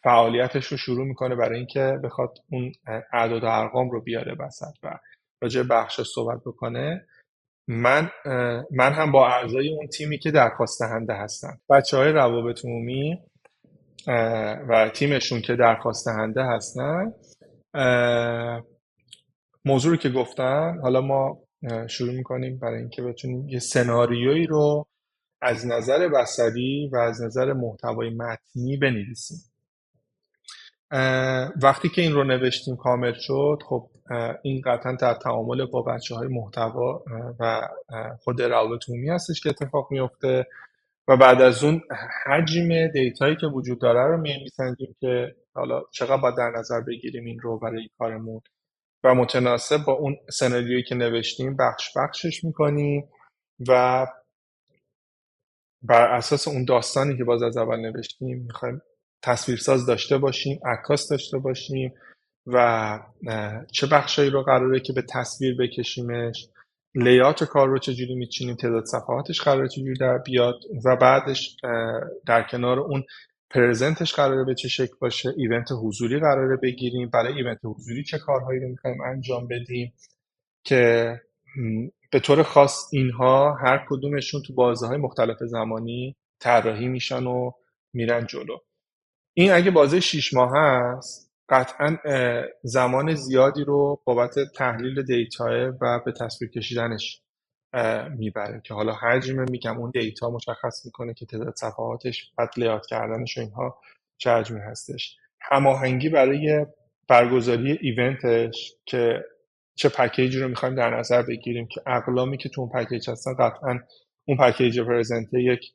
فعالیتش رو شروع می‌کنه برای اینکه بخواد اون اعداد و ارقام رو بیاره وسط و راجع بخش صحبت بکنه. من من هم با اعضای اون تیمی که درخواست دهنده هستن. بچه های روابط عمومی و تیمشون که درخواست دهنده هستن موضوعی که گفتن حالا ما شروع می‌کنیم برای اینکه بتونیم یه سناریویی رو از نظر بصری و از نظر محتوای متنی بنویسیم. وقتی که این رو نوشتیم کامل شد خب این قطعا در تعامل با بچه های محتوا و خود روابط عمومی هستش که اتفاق میفته و بعد از اون حجم دیتایی که وجود داره رو میسنجیم که حالا چقدر باید در نظر بگیریم این رو برای کارمون. و متناسب با اون سناریویی که نوشتیم بخش بخشش می‌کنیم و بر اساس اون داستانی که باز از اول نوشتیم می‌خوایم تصویرساز داشته باشیم عکاس داشته باشیم و چه بخشایی رو قراره که به تصویر بکشیمش لیات کار رو چجوری میچینیم تعداد صفحاتش قراره چجوری در بیاد و بعدش در کنار اون پرزنتش قراره به چه شکل باشه ایونت حضوری قراره بگیریم. برای ایونت حضوری چه کارهایی رو می‌خوایم انجام بدیم که به طور خاص اینها هر کدومشون تو بازه های مختلف زمانی طراحی میشن و میرن جلو. این اگه بازه 6 ماه هست قطعا زمان زیادی رو بابت تحلیل دیتا و به تصویر کشیدنش می‌بره که حالا حجم میگم اون دیتا مشخص می‌کنه که تعداد صفحاتش بعد لیات کردنش و اینها چه حجمی هستش. هماهنگی برای برگزاری ایونتش که چه پکیجی رو می‌خوایم در نظر بگیریم که اقلامی که تو اون پکیج هستن قطعا اون پکیج پرزنته یک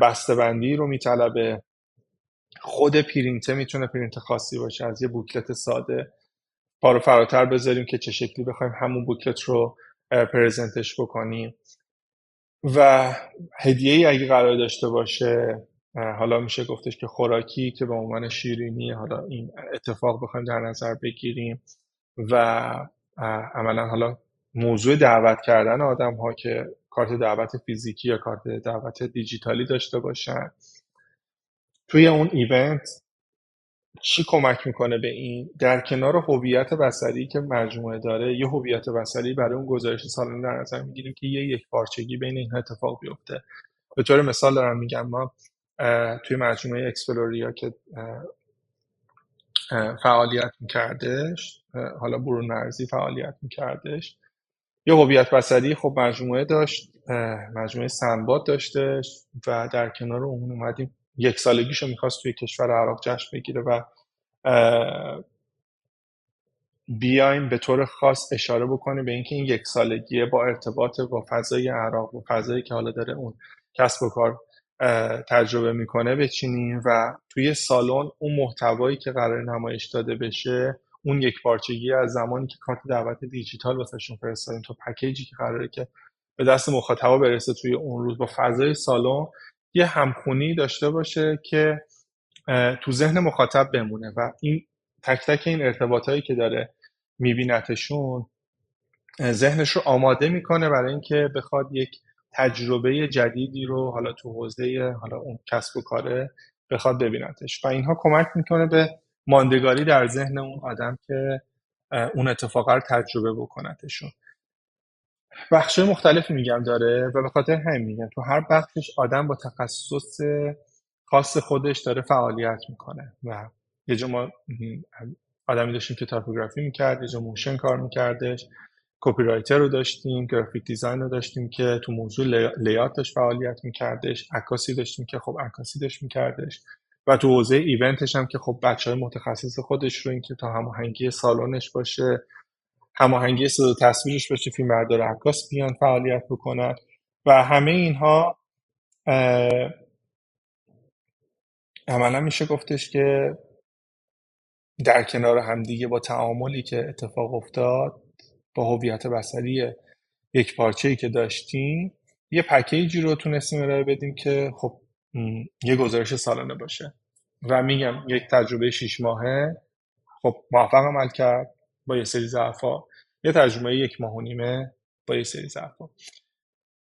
بسته‌بندی رو میطلبه. خود پرینته می‌تونه پرینت خاصی باشه از یه بوکلت ساده پارو فراتر بذاریم که چه شکلی بخوایم همون بوکلت رو پرزنتش بکنیم. و هدیه ای اگه قرار داشته باشه حالا میشه گفتش که خوراکی که به عنوان شیرینی حالا این اتفاق بخوایم در نظر بگیریم و عملا حالا موضوع دعوت کردن آدم ها که کارت دعوت فیزیکی یا کارت دعوت دیجیتالی داشته باشن. توی اون ایونت چی کمک می‌کنه به این؟ در کنار هویت بصری که مجموعه داره یه هویت بصری برای اون گزارش سالانه در نظر می‌گیریم که یه یک پارچگی بین این اتفاق بیفته. به طور مثال دارم میگم ما توی مجموعه اکسپلوریا که فعالیت میکردش حالا برون مرزی فعالیت میکردش یه هویت بصری خب مجموعه داشت مجموعه سنباد داشتش و در کنار اون اومدیم یک سالگیشو می‌خواست توی کشور عراق جشن بگیره و بیایم به طور خاص اشاره بکنیم به اینکه این یک سالگیه با ارتباط با فضای عراق و فضایی که حالا داره اون کسب و کار تجربه می‌کنه بچینیم و توی سالن اون محتوایی که قرار نمایش داده بشه اون یک پارچگی از زمانی که کارت دعوت دیجیتال واسهشون فرستادیم تا پکیجی که قراره که به دست مخاطبا برسه توی اون روز با فضای سالن یه همخونی داشته باشه که تو ذهن مخاطب بمونه و این تک تک این ارتباطایی که داره میبینتشون ذهنش رو آماده می‌کنه برای اینکه بخواد یک تجربه جدیدی رو حالا تو حوزه حالا اون کسب و کاره بخواد ببینتش. و اینها کمک می‌کنه به ماندگاری در ذهن اون آدم که اون اتفاق رو تجربه بکنتشون. بخش مختلفی میگم داره و به خاطر همین میگم. تو هر بخشش آدم با تخصص خاص خودش داره فعالیت می‌کنه و یه جا ما آدمی داشتیم که typography می‌کرد یه جا motion کار میکردش copywriter رو داشتیم graphic design رو داشتیم که تو موضوع layout داشت فعالیت میکردش عکاسی داشتیم که خب عکاسی داشت میکردش و تو حوزه event ش هم که خب بچه های متخصص خودش رو اینکه تا هماهنگی سالنش باشه هماهنگی صدا تصویرش باشه فیلم بردار عکاس بیان فعالیت بکنن. و همه اینها عملا میشه گفتش که در کنار همدیگه با تعاملی که اتفاق افتاد با هویت بصری یک پارچه ای که داشتیم یه پکیجی رو تونستیم ارائه بدیم که خب یه گزارش سالانه باشه. و میگم یک تجربه شیش ماهه. خب موفق عمل کرد. با یه سری ضعفا. یه تجربه یک ماه و نیمه با یه سری ضعفا.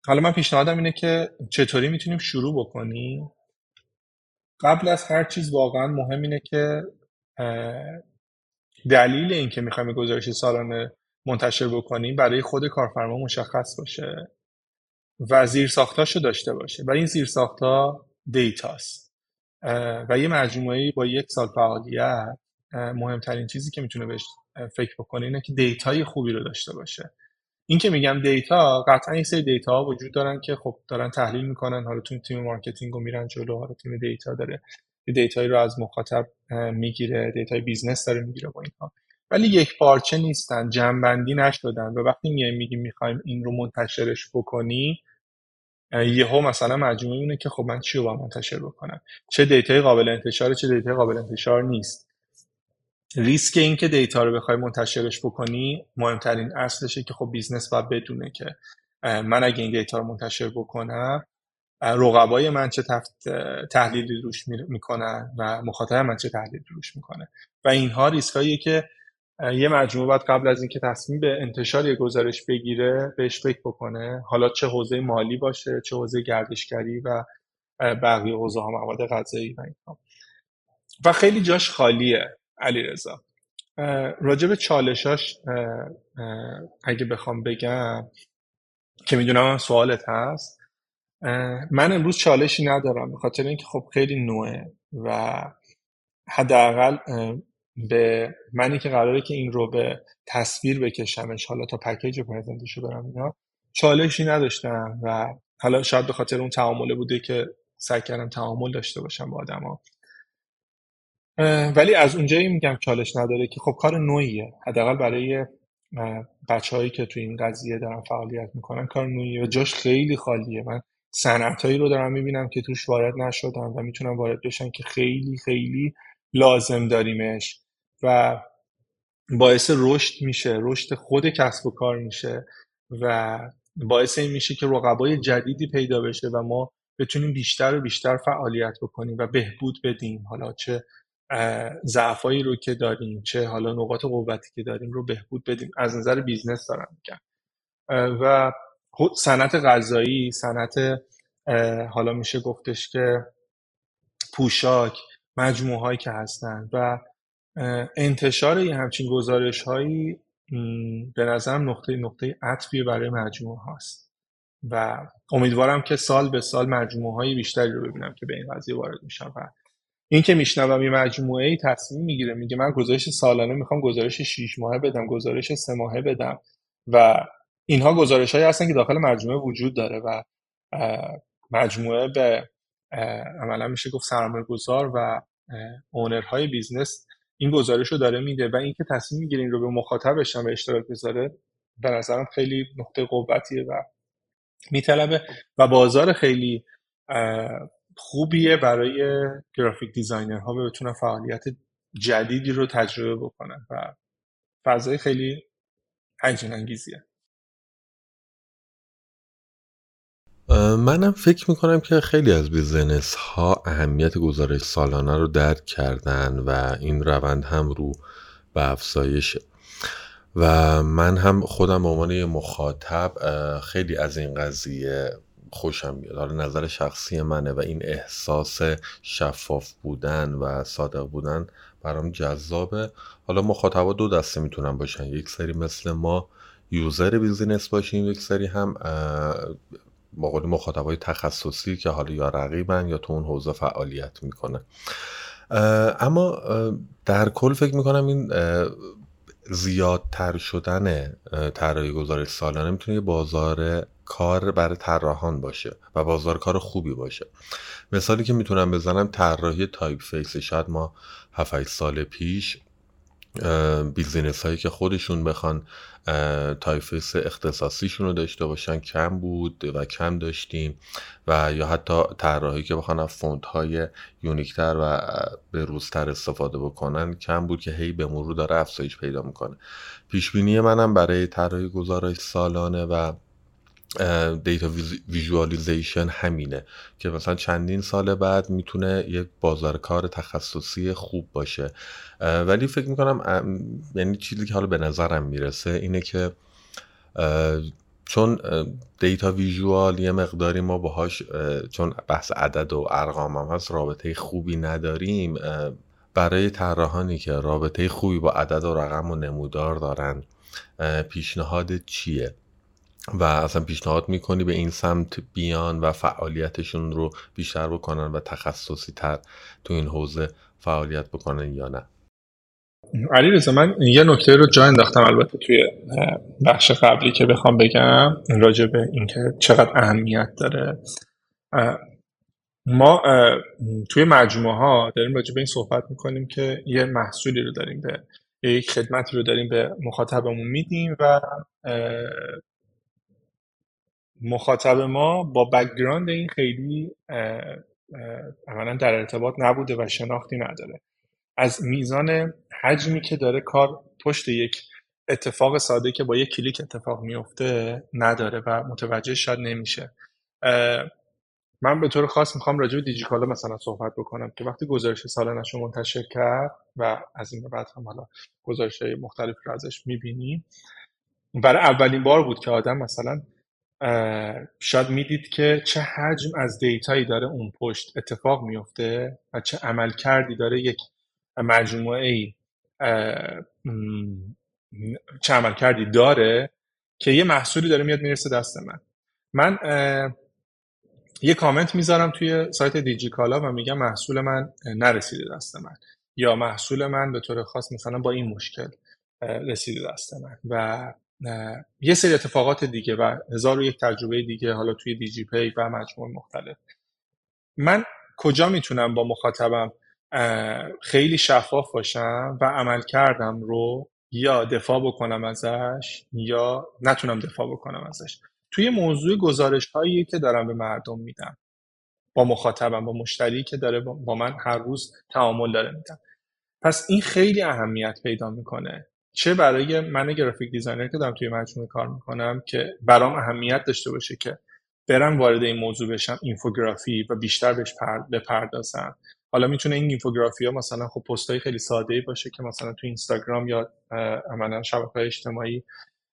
حالا من پیشنهادم اینه که چطوری می‌تونیم شروع بکنیم؟ قبل از هر چیز واقعا مهم اینه که دلیل اینکه می‌خوایم گزارش سالانه منتشر بکنیم برای خود کارفرما مشخص باشه و زیر ساختاشو داشته باشه. و این زیر ساختا دیتاست و یه مجموعه با یک سال فعالیت مهمترین چیزی که می‌تونه بهش فکر بکنه اینه که دیتای خوبی رو داشته باشه. این که میگم data قطعا این سری data ها وجود دارن که خب دارن تحلیل می‌کنن. حالا تو تیم marketing رو میرن جلو حالا تیم data داره. یه data یی رو از مخاطب می‌گیره data ی business داره می‌گیره با اینها. ولی یک پارچه نیستن جمع‌بندی نشدن و وقتی میایم میگیم می‌خوایم این رو منتشرش بکنی یهو مثلا مجموعه اینه که خب من چی رو باید منتشر بکنم؟ چه data ی قابل انتشار چه data ی قابل انتشار نیست. ریسک این که data رو بخوای منتشرش بکنی مهمترین اصلشه که خب business باید بدونه که من اگه این data رو منتشر بکنم رقبای من چه تحلیلی روش می‌کنن و مخاطب من چه تحلیلی روش می‌کنه. و اینها ریسکاییه که یه مجموعه باید قبل از اینکه تصمیم به انتشار یه گزارش بگیره بهش فکر بکنه. حالا چه حوزه مالی باشه چه حوزه گردشگری و بقیه حوزه ها مواد غذایی و اینها. و خیلی جاش خالیه. علی رضا راجع به چالشاش اگه بخوام بگم که می‌دونم سوالت هست من امروز چالشی ندارم به خاطر اینکه خب خیلی نوعه و حداقل به منی که قراره که این رو به تصویر بکشمش حالا تا پکیج پرزنتشو برم اینا چالشی نداشتم و حالا شاید به خاطر اون تعامله بوده که سعی کردم تعامل داشته باشم با آدما ولی از اونجایی میگم چالش نداره که خب کار نوعیه. حداقل برای بچههایی که تو این قضیه دارن فعالیت می‌کنن کار نوعیه و جاش خیلی خالیه. من صنعتهایی رو دارم می‌بینم که توش وارد نشدن و می‌تونم وارد بشن که خیلی خیلی لازم داریمش و باعث رشد میشه. رشد خود کسب و کار میشه و باعث این میشه که رقبای جدیدی پیدا بشه و ما بتونیم بیشتر و بیشتر فعالیت بکنیم و بهبود بدیم. حالا چه ضعفایی رو که داریم چه حالا نقاط قوتی که داریم رو بهبود بدیم. از نظر business دارم میگم. و صنعت غذایی صنعت حالا میشه گفتش که پوشاک مجموعه هایی که هستن و انتشار یه همچین گزارش هایی به نظرم نقطه نقطه عطفی برای مجموعه هاست و امیدوارم که سال به سال مجموعه های بیشتری رو ببینم که به این قضیه وارد میشن و این که میشنوم یه مجموعه ای تصمیم می‌گیره میگه من گزارش سالانه می‌خوام گزارش 6 ماهه بدم گزارش سه ماهه بدم. و اینها گزارش هایی هستن که داخل مجموعه وجود داره و مجموعه به عملا میشه گفت سرمایه گذار و owner های business این گزارش رو داره میده. و اینکه تصمیم می‌گیره این رو به مخاطبش هم به اشتراک بذاره به نظرم خیلی نقطه قوتیه و میطلبه. و بازار خیلی خوبیه برای graphic designer ها بتونن فعالیت جدیدی رو تجربه بکنن و فضای خیلی هیجان انگیزیه. منم فکر می‌کنم که خیلی از business ها اهمیت گزارش سالانه رو درک کردن و این روند هم رو به افزایشه. و من هم خودم به عنوان مخاطب خیلی از این قضیه خوشم میاد. حالا نظر شخصی منه و این احساس شفاف بودن و صادق بودن برام جذابه. حالا مخاطبا دو دسته می‌تونن باشن. یک سری مثل ما یوزر بیزینس باشیم یک سری هم با قول مخاطبای تخصصی که حالا یا رقیبن یا تو اون حوزه فعالیت می‌کنن اما در کل فکر می‌کنم این زیادتر شدن طراحی گزارش سالانه می‌تونه یه بازار کار برای طراحان باشه و بازار کار خوبی باشه. مثالی که می‌تونم بزنم طراحی typeface شاید ما 7 سال پیش business هایی که خودشون بخوان typeface اختصاصیشون رو داشته باشن. کم بود و کم داشتیم. و یا حتی طراحی که بخوان از فونت های unique تر و به روزتر استفاده بکنن کم بود که هی به مرور داره افزایش پیدا می‌کنه. پیش بینی منم برای طراحی گزارش سالانه و data visualization همینه که مثلا چندین سال بعد می‌تونه یک بازار کار تخصصی خوب باشه. ولی فکر می‌کنم یعنی چیزی که حالا به نظرم می‌رسه اینه که چون دیتا ویژوال یه مقداری ما باهاش چون بحث عدد و ارقام هم هست رابطه خوبی نداریم برای طراحانی که رابطه خوبی با عدد و رقم و نمودار دارن پیشنهاد چیه؟ و اصلا پیشنهاد می‌کنی به این سمت بیان و فعالیتشون رو بیشتر بکنن و تخصصی تر تو این حوزه فعالیت بکنن یا نه؟ علی رزا من یه نکته رو جا انداختم البته توی بخش قبلی که بخوام بگم راجع به اینکه چقدر اهمیت داره. ما توی مجموعه ها داریم راجع به این صحبت می‌کنیم که یه محصولی رو داریم به یک خدمتی رو داریم به مخاطبمون میدیم و مخاطب ما با بکگراند این خیلی اولا در ارتباط نبوده و شناختی نداره. از میزان حجمی که داره کار پشت یک اتفاق ساده که با یک کلیک اتفاق میفته نداره و متوجه شاید نمیشه. من به طور خاص می‌خوام راجع به دیجیکالا مثلا صحبت بکنم که وقتی گزارش سالانش رو منتشر کرد و از این بعد هم حالا گزارش مختلف رو ازش می‌بینیم. برای اولین بار بود که آدم مثلا شاید می‌دید که چه حجم از دیتایی داره اون پشت اتفاق میفته و چه عمل کردی داره یک مجموعه ای چه عمل کردی داره که یه محصولی داره میاد می‌رسه دست من. من یه کامنت می‌ذارم توی سایت دیجیکالا و میگم محصول من نرسیده دست من. یا محصول من به طور خاص مثلا با این مشکل رسیده دست من. و یه سری اتفاقات دیگه و هزار و یک تجربه دیگه حالا توی دیجی پی و مجموع مختلف. من کجا می‌تونم با مخاطبم خیلی شفاف باشم و عمل کردم رو یا دفاع بکنم ازش یا نتونم دفاع بکنم ازش؟ توی موضوع گزارش هایی که دارم به مردم میدم با مخاطبم با مشتری که داره با من هر روز تعامل داره میدم پس این خیلی اهمیت پیدا می‌کنه. چه برای من graphic designer که دارم توی مجموعه کار می‌کنم که برام اهمیت داشته باشه که برم وارد این موضوع بشم اینفوگرافی و بیشتر بهش بپردازم. حالا می‌تونه این اینفوگرافی ها مثلا خب پست های خیلی ساده باشه که مثلا تو اینستاگرام یا عملا شبکه های اجتماعی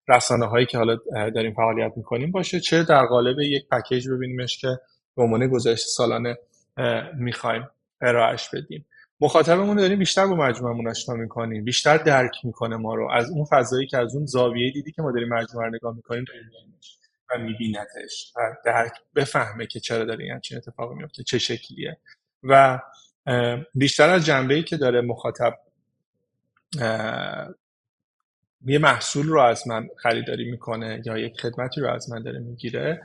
رسانه هایی که حالا داریم فعالیت می‌کنیم باشه چه در قالب یک پکیج ببینیمش که به عنوان گزارش سالانه می‌خوایم ارائهش بدیم. مخاطبمون رو داریم بیشتر با مجموعمون آشنا می‌کنیم بیشتر درک می‌کنه ما رو. از اون فضایی که از اون زاویه دیدی که ما داریم مجموعه رو نگاه می‌کنیم و میبینتش و درک بفهمه که چرا داره این چین اتفاقی میفته چه شکلیه. و بیشتر از جنبه ای که داره مخاطب یه محصول رو از من خریداری می‌کنه یا یک خدمتی رو از من داره می‌گیره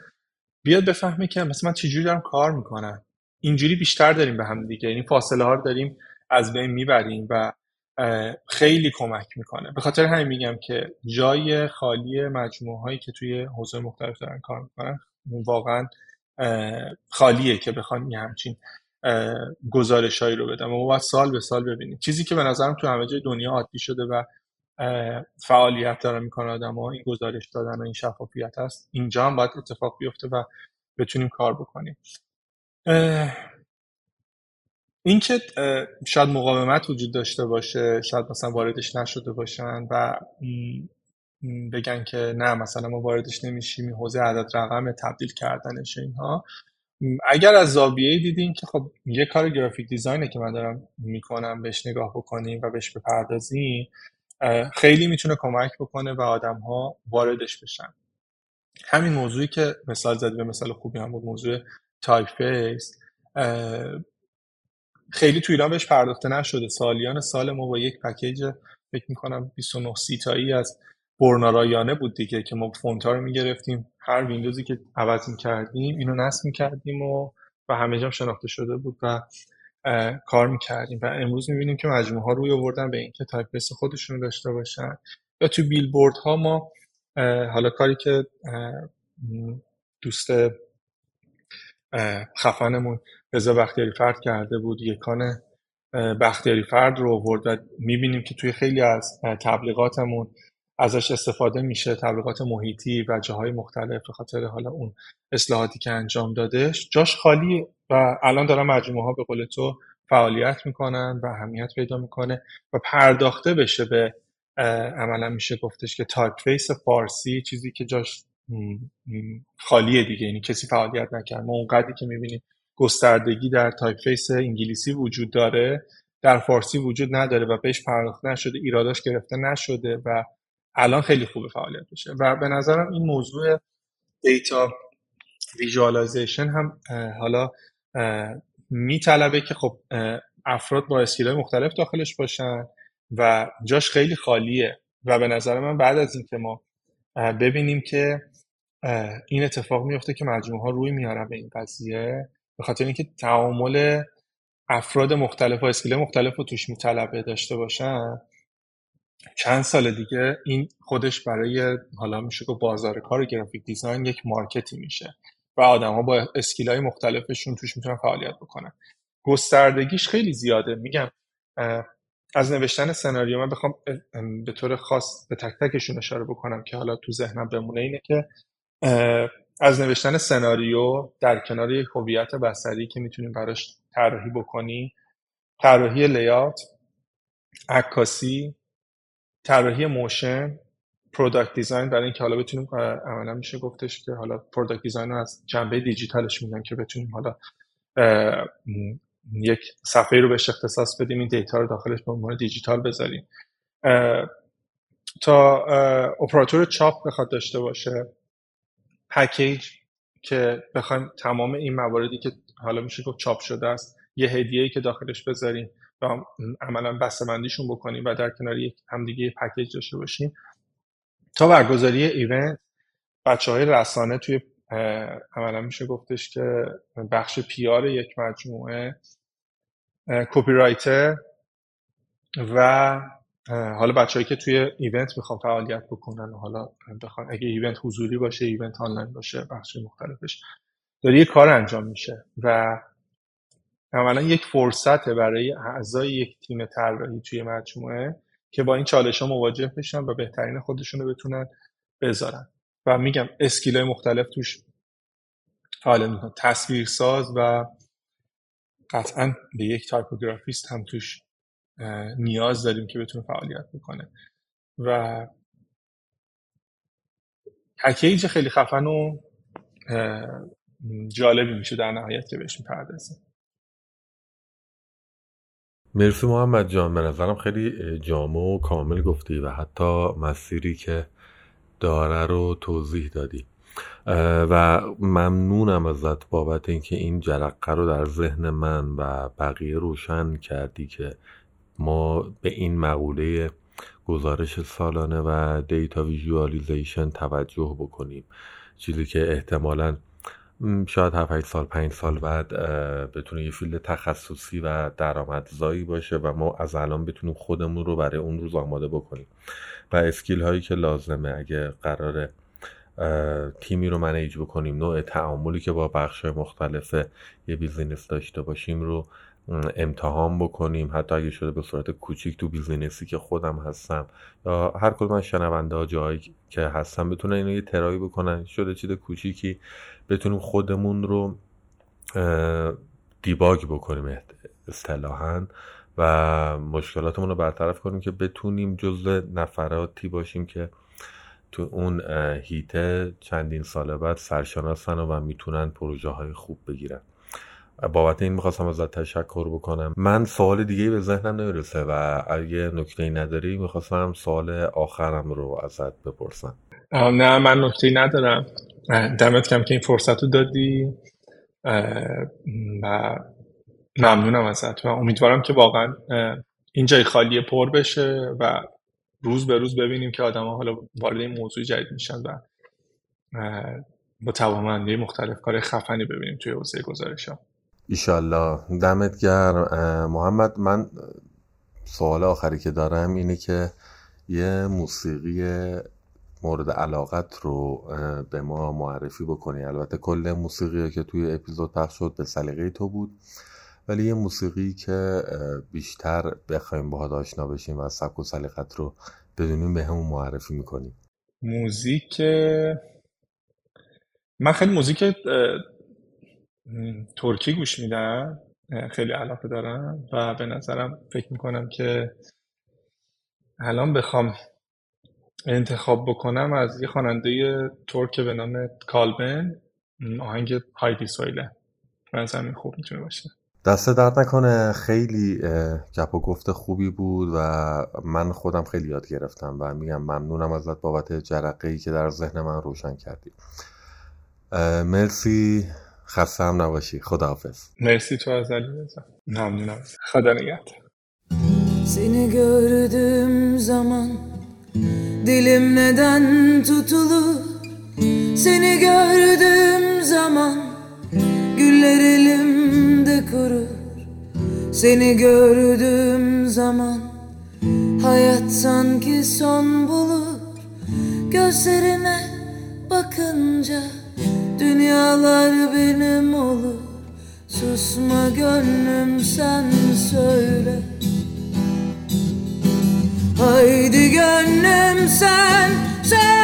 بیاد بفهمه که مثلا من چجوری دارم کار می‌کنم. اینجوری بیشتر داریم به هم دیگه. یعنی فاصله ها رو داریم از بین می‌بریم و خیلی کمک می‌کنه. به خاطر همین میگم که جای خالی مجموعه هایی که توی حوزه مختلف دارن کار می‌کنن واقعا خالیه که بخوان یه همچین گزارش هایی رو بدم و باید سال به سال ببینیم. چیزی که به نظرم تو همه جای دنیا عادی شده و فعالیت داره می‌کنه آدم ها این گزارش دادن و این شفافیت هست اینجا هم باید اتفاق بیفته و بتونیم کار بکنیم. اینکه شاید مقاومت وجود داشته باشه شاید مثلا واردش نشده باشن و بگن که نه مثلا ما واردش نمیشیم حوزه عدد رقم تبدیل کردنش اینها. اگر از زاویه دیدین که خب یه کار گرافیک دیزاینه که من دارم می‌کنم بهش نگاه بکنیم و بهش بپردازیم خیلی می‌تونه کمک بکنه و آدم ها واردش بشن. همین موضوعی که مثال زدی یه مثال خوبی هم بود موضوع typeface خیلی تو ایران بهش پرداخته نشده. سالیان سال ما با یک پکیج فکر می‌کنم 29 سی تایی از برنا رایانه بود دیگه که ما فونت رو می‌گرفتیم. هر ویندوزی که عوض می‌کردیم اینو نصب می‌کردیم و و همه جام شناخته شده بود و کار می‌کردیم. و امروز می‌بینیم که مجموعه ها روی آوردن به اینکه typeface خودشون داشته باشن. یا تو بیلبورد ها ما حالا کاری که دوست خفنمون. رضا بختیاری فرد کرده بود یکان بختیاری فرد رو آورد و می‌بینیم که توی خیلی از تبلیغاتمون ازش استفاده میشه تبلیغات محیطی و جاهای مختلف به خاطر حالا اون اصلاحاتی که انجام دادش جاش خالی و الان دارن مجموعه ها به قول تو فعالیت می‌کنن و اهمیت پیدا می‌کنه و پرداخته بشه به عملا میشه گفتش که typeface فارسی چیزی که جاش خالیه دیگه. یعنی کسی فعالیت نکرد. ما اونقدری که می‌بینیم گستردگی در typeface انگلیسی وجود داره در فارسی وجود نداره و بهش پرداخته نشده ایراداش گرفته نشده و الان خیلی خوبه فعالیت بشه. و به نظرم این موضوع data visualization هم حالا میطلبه که خب افراد با skill مختلف داخلش باشن و جاش خیلی خالیه. و به نظر من بعد از اینکه ما ببینیم که این اتفاق میفته که مجموعه ها روی میارن به این قضیه به خاطر اینکه تعامل افراد مختلف و skill مختلف رو توش میطلبه داشته باشن. چند سال دیگه این خودش برای حالا میشه که بازار کار graphic design یک market ی میشه و ها با skill های مختلفشون توش می‌تونن فعالیت بکنن. گستردگیش خیلی زیاده. میگم از نوشتن سناریو من بخوام به طور خاص به تک تکشون اشاره بکنم که حالا تو ذهنم بمونه اینه که از نوشتن سناریو در کنار یک هویت بصری که می‌تونیم براش طراحی بکنی طراحی layout عکاسی طراحی motion product design برای اینکه حالا بتونیم عملا میشه گفتش که حالا product design رو از جنبه دیجیتالش میگن که بتونیم حالا یک صفحه رو بهش اختصاص بدیم این دیتا رو داخلش به عنوان دیجیتال بذاریم. تا اپراتور چاپ بخواد داشته باشه. پکیج که بخوایم تمام این مواردی که حالا میشه گفت چاپ شده است یه هدیه که داخلش بذاریم و عملا بسته‌بندیشون بکنیم و در کنار یک همدیگه پکیج داشته باشیم. تا برگزاری event بچه های رسانه توی عملا میشه گفتش که بخش PR یک مجموعه copywriter و حالا بچه‌هایی که توی event می‌خوان فعالیت بکنن حالا بخوان اگه event حضوری باشه event آنلاین باشه بخش مختلفش. داره یه کار انجام میشه و عملا یک فرصت برای اعضای یک تیم طراحی توی مجموعه که با این چالش ها مواجه بشن و بهترین خودشون رو بتونن بذارن. و میگم skill های مختلف توش فعالیت می‌کنن. تصویرساز و قطعا به یک typographist هم توش نیاز داریم که بتونه فعالیت بکنه. و پکیج خیلی خفن و جالبی میشه در نهایت که بهش می‌پردازیم. مرسی محمد جان. به نظرم خیلی جامع و کامل گفتی و حتی مسیری که داره رو توضیح دادی. و ممنونم ازت بابت اینکه این جرقه رو در ذهن من و بقیه روشن کردی که ما به این مقوله گزارش سالانه و دیتا ویژوالیزیشن توجه بکنیم. چیزی که احتمالا شاید 7 سال 5 سال بعد بتونه یه field تخصصی و درآمدزایی باشه و ما از الان بتونیم خودمون رو برای اون روز آماده بکنیم. و skill هایی که لازمه اگه قراره تیمی رو manage بکنیم نوع تعاملی که با بخش مختلف یه business داشته باشیم رو امتحان بکنیم. حتی اگه شده به صورت کوچیک تو business ی که خودم هستم. یا هر کدوم از شنونده جایی که هستم بتونن اینو یه ترایی بکنن. شده چیز کوچیکی بتونیم خودمون رو دیباگ بکنیم اصطلاحا. و مشکلاتمون رو برطرف کنیم که بتونیم جزء نفراتی باشیم که تو اون هیته چندین سال بعد سرشناسن و می‌تونن پروژه های خوب بگیرن. بابت این می‌خواستم ازت تشکر بکنم. من سوال دیگه به ذهنم نمی‌رسه و اگه نکته نداری می‌خواستم سوال آخرم رو ازت بپرسم. نه من نکته ندارم. دمت کم که این فرصت رو دادی و ممنونم ازت و امیدوارم که واقعا این جای خالی پر بشه و روز به روز ببینیم که آدم ها حالا وارد این موضوع جدید میشن و با توانمندی مختلف کار خفنی ببینیم توی حوزه گزارش ها ایشالله. دمت گرم. محمد من سوال آخری که دارم اینه که یه موسیقی مورد علاقت رو به ما معرفی بکنی. البته کل موسیقی که توی اپیزود پخش شد به سلیقه تو بود. ولی یه موسیقی که بیشتر بخوایم باهات آشنا بشیم و سبک و سلیقت رو بدونیم به همون معرفی می‌کنیم. موزیک من خیلی موزیک ترکی گوش میدم خیلی علاقه دارم و به نظرم فکر می‌کنم که الان بخوام انتخاب بکنم از یه خواننده ترک به نام کالبن آهنگ هایدی سویله. من همین خوب می‌تونه باشه. دست درد نکنه. خیلی گپ و گفت خوبی بود و من خودم خیلی یاد گرفتم و میگم ممنونم ازت بابت جرقه ای که در ذهن من روشن کردی. مرسی. خسته هم نباشی خداحافظ مرسی تو از علی ممنونم خدا نگهدار Seni gördüğüm zaman Dilim neden tutulur Seni gördüğüm zaman Güller elimde kurur Seni gördüğüm zaman Hayat sanki son bulur Gözlerine bakınca Dünyalar benim olur. Susma gönlüm sen söyle. Haydi gönlüm sen söyle.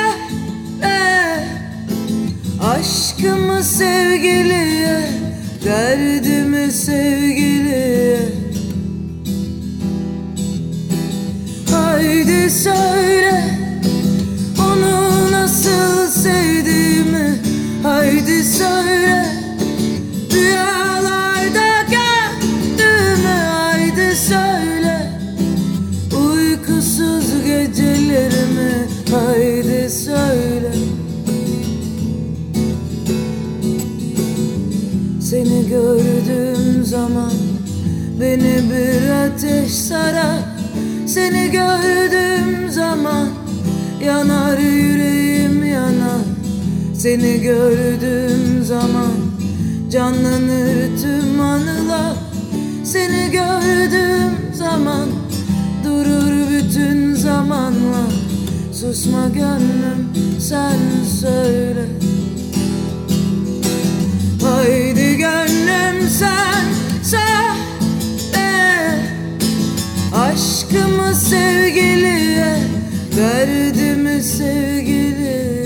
Aşkımı sevgiliye Derdimi sevgiliye. Haydi söyle Onu nasıl sevdiğimi Haydi söyle Rüyalarda gördüğümü Haydi söyle. Uykusuz gecelerimi Haydi söyle. Seni gördüğüm zaman Beni bir ateş sarar. Seni gördüğüm zaman Yanar yüreğim Seni gördüğüm zaman Canlanır tüm anılar. Seni gördüğüm zaman Durur bütün zamanlar. Susma gönlüm sen söyle. Haydi gönlüm sen söyle. Aşkımı sevgiliye Derdimi sevgiliye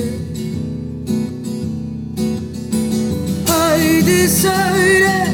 Haydi söyle.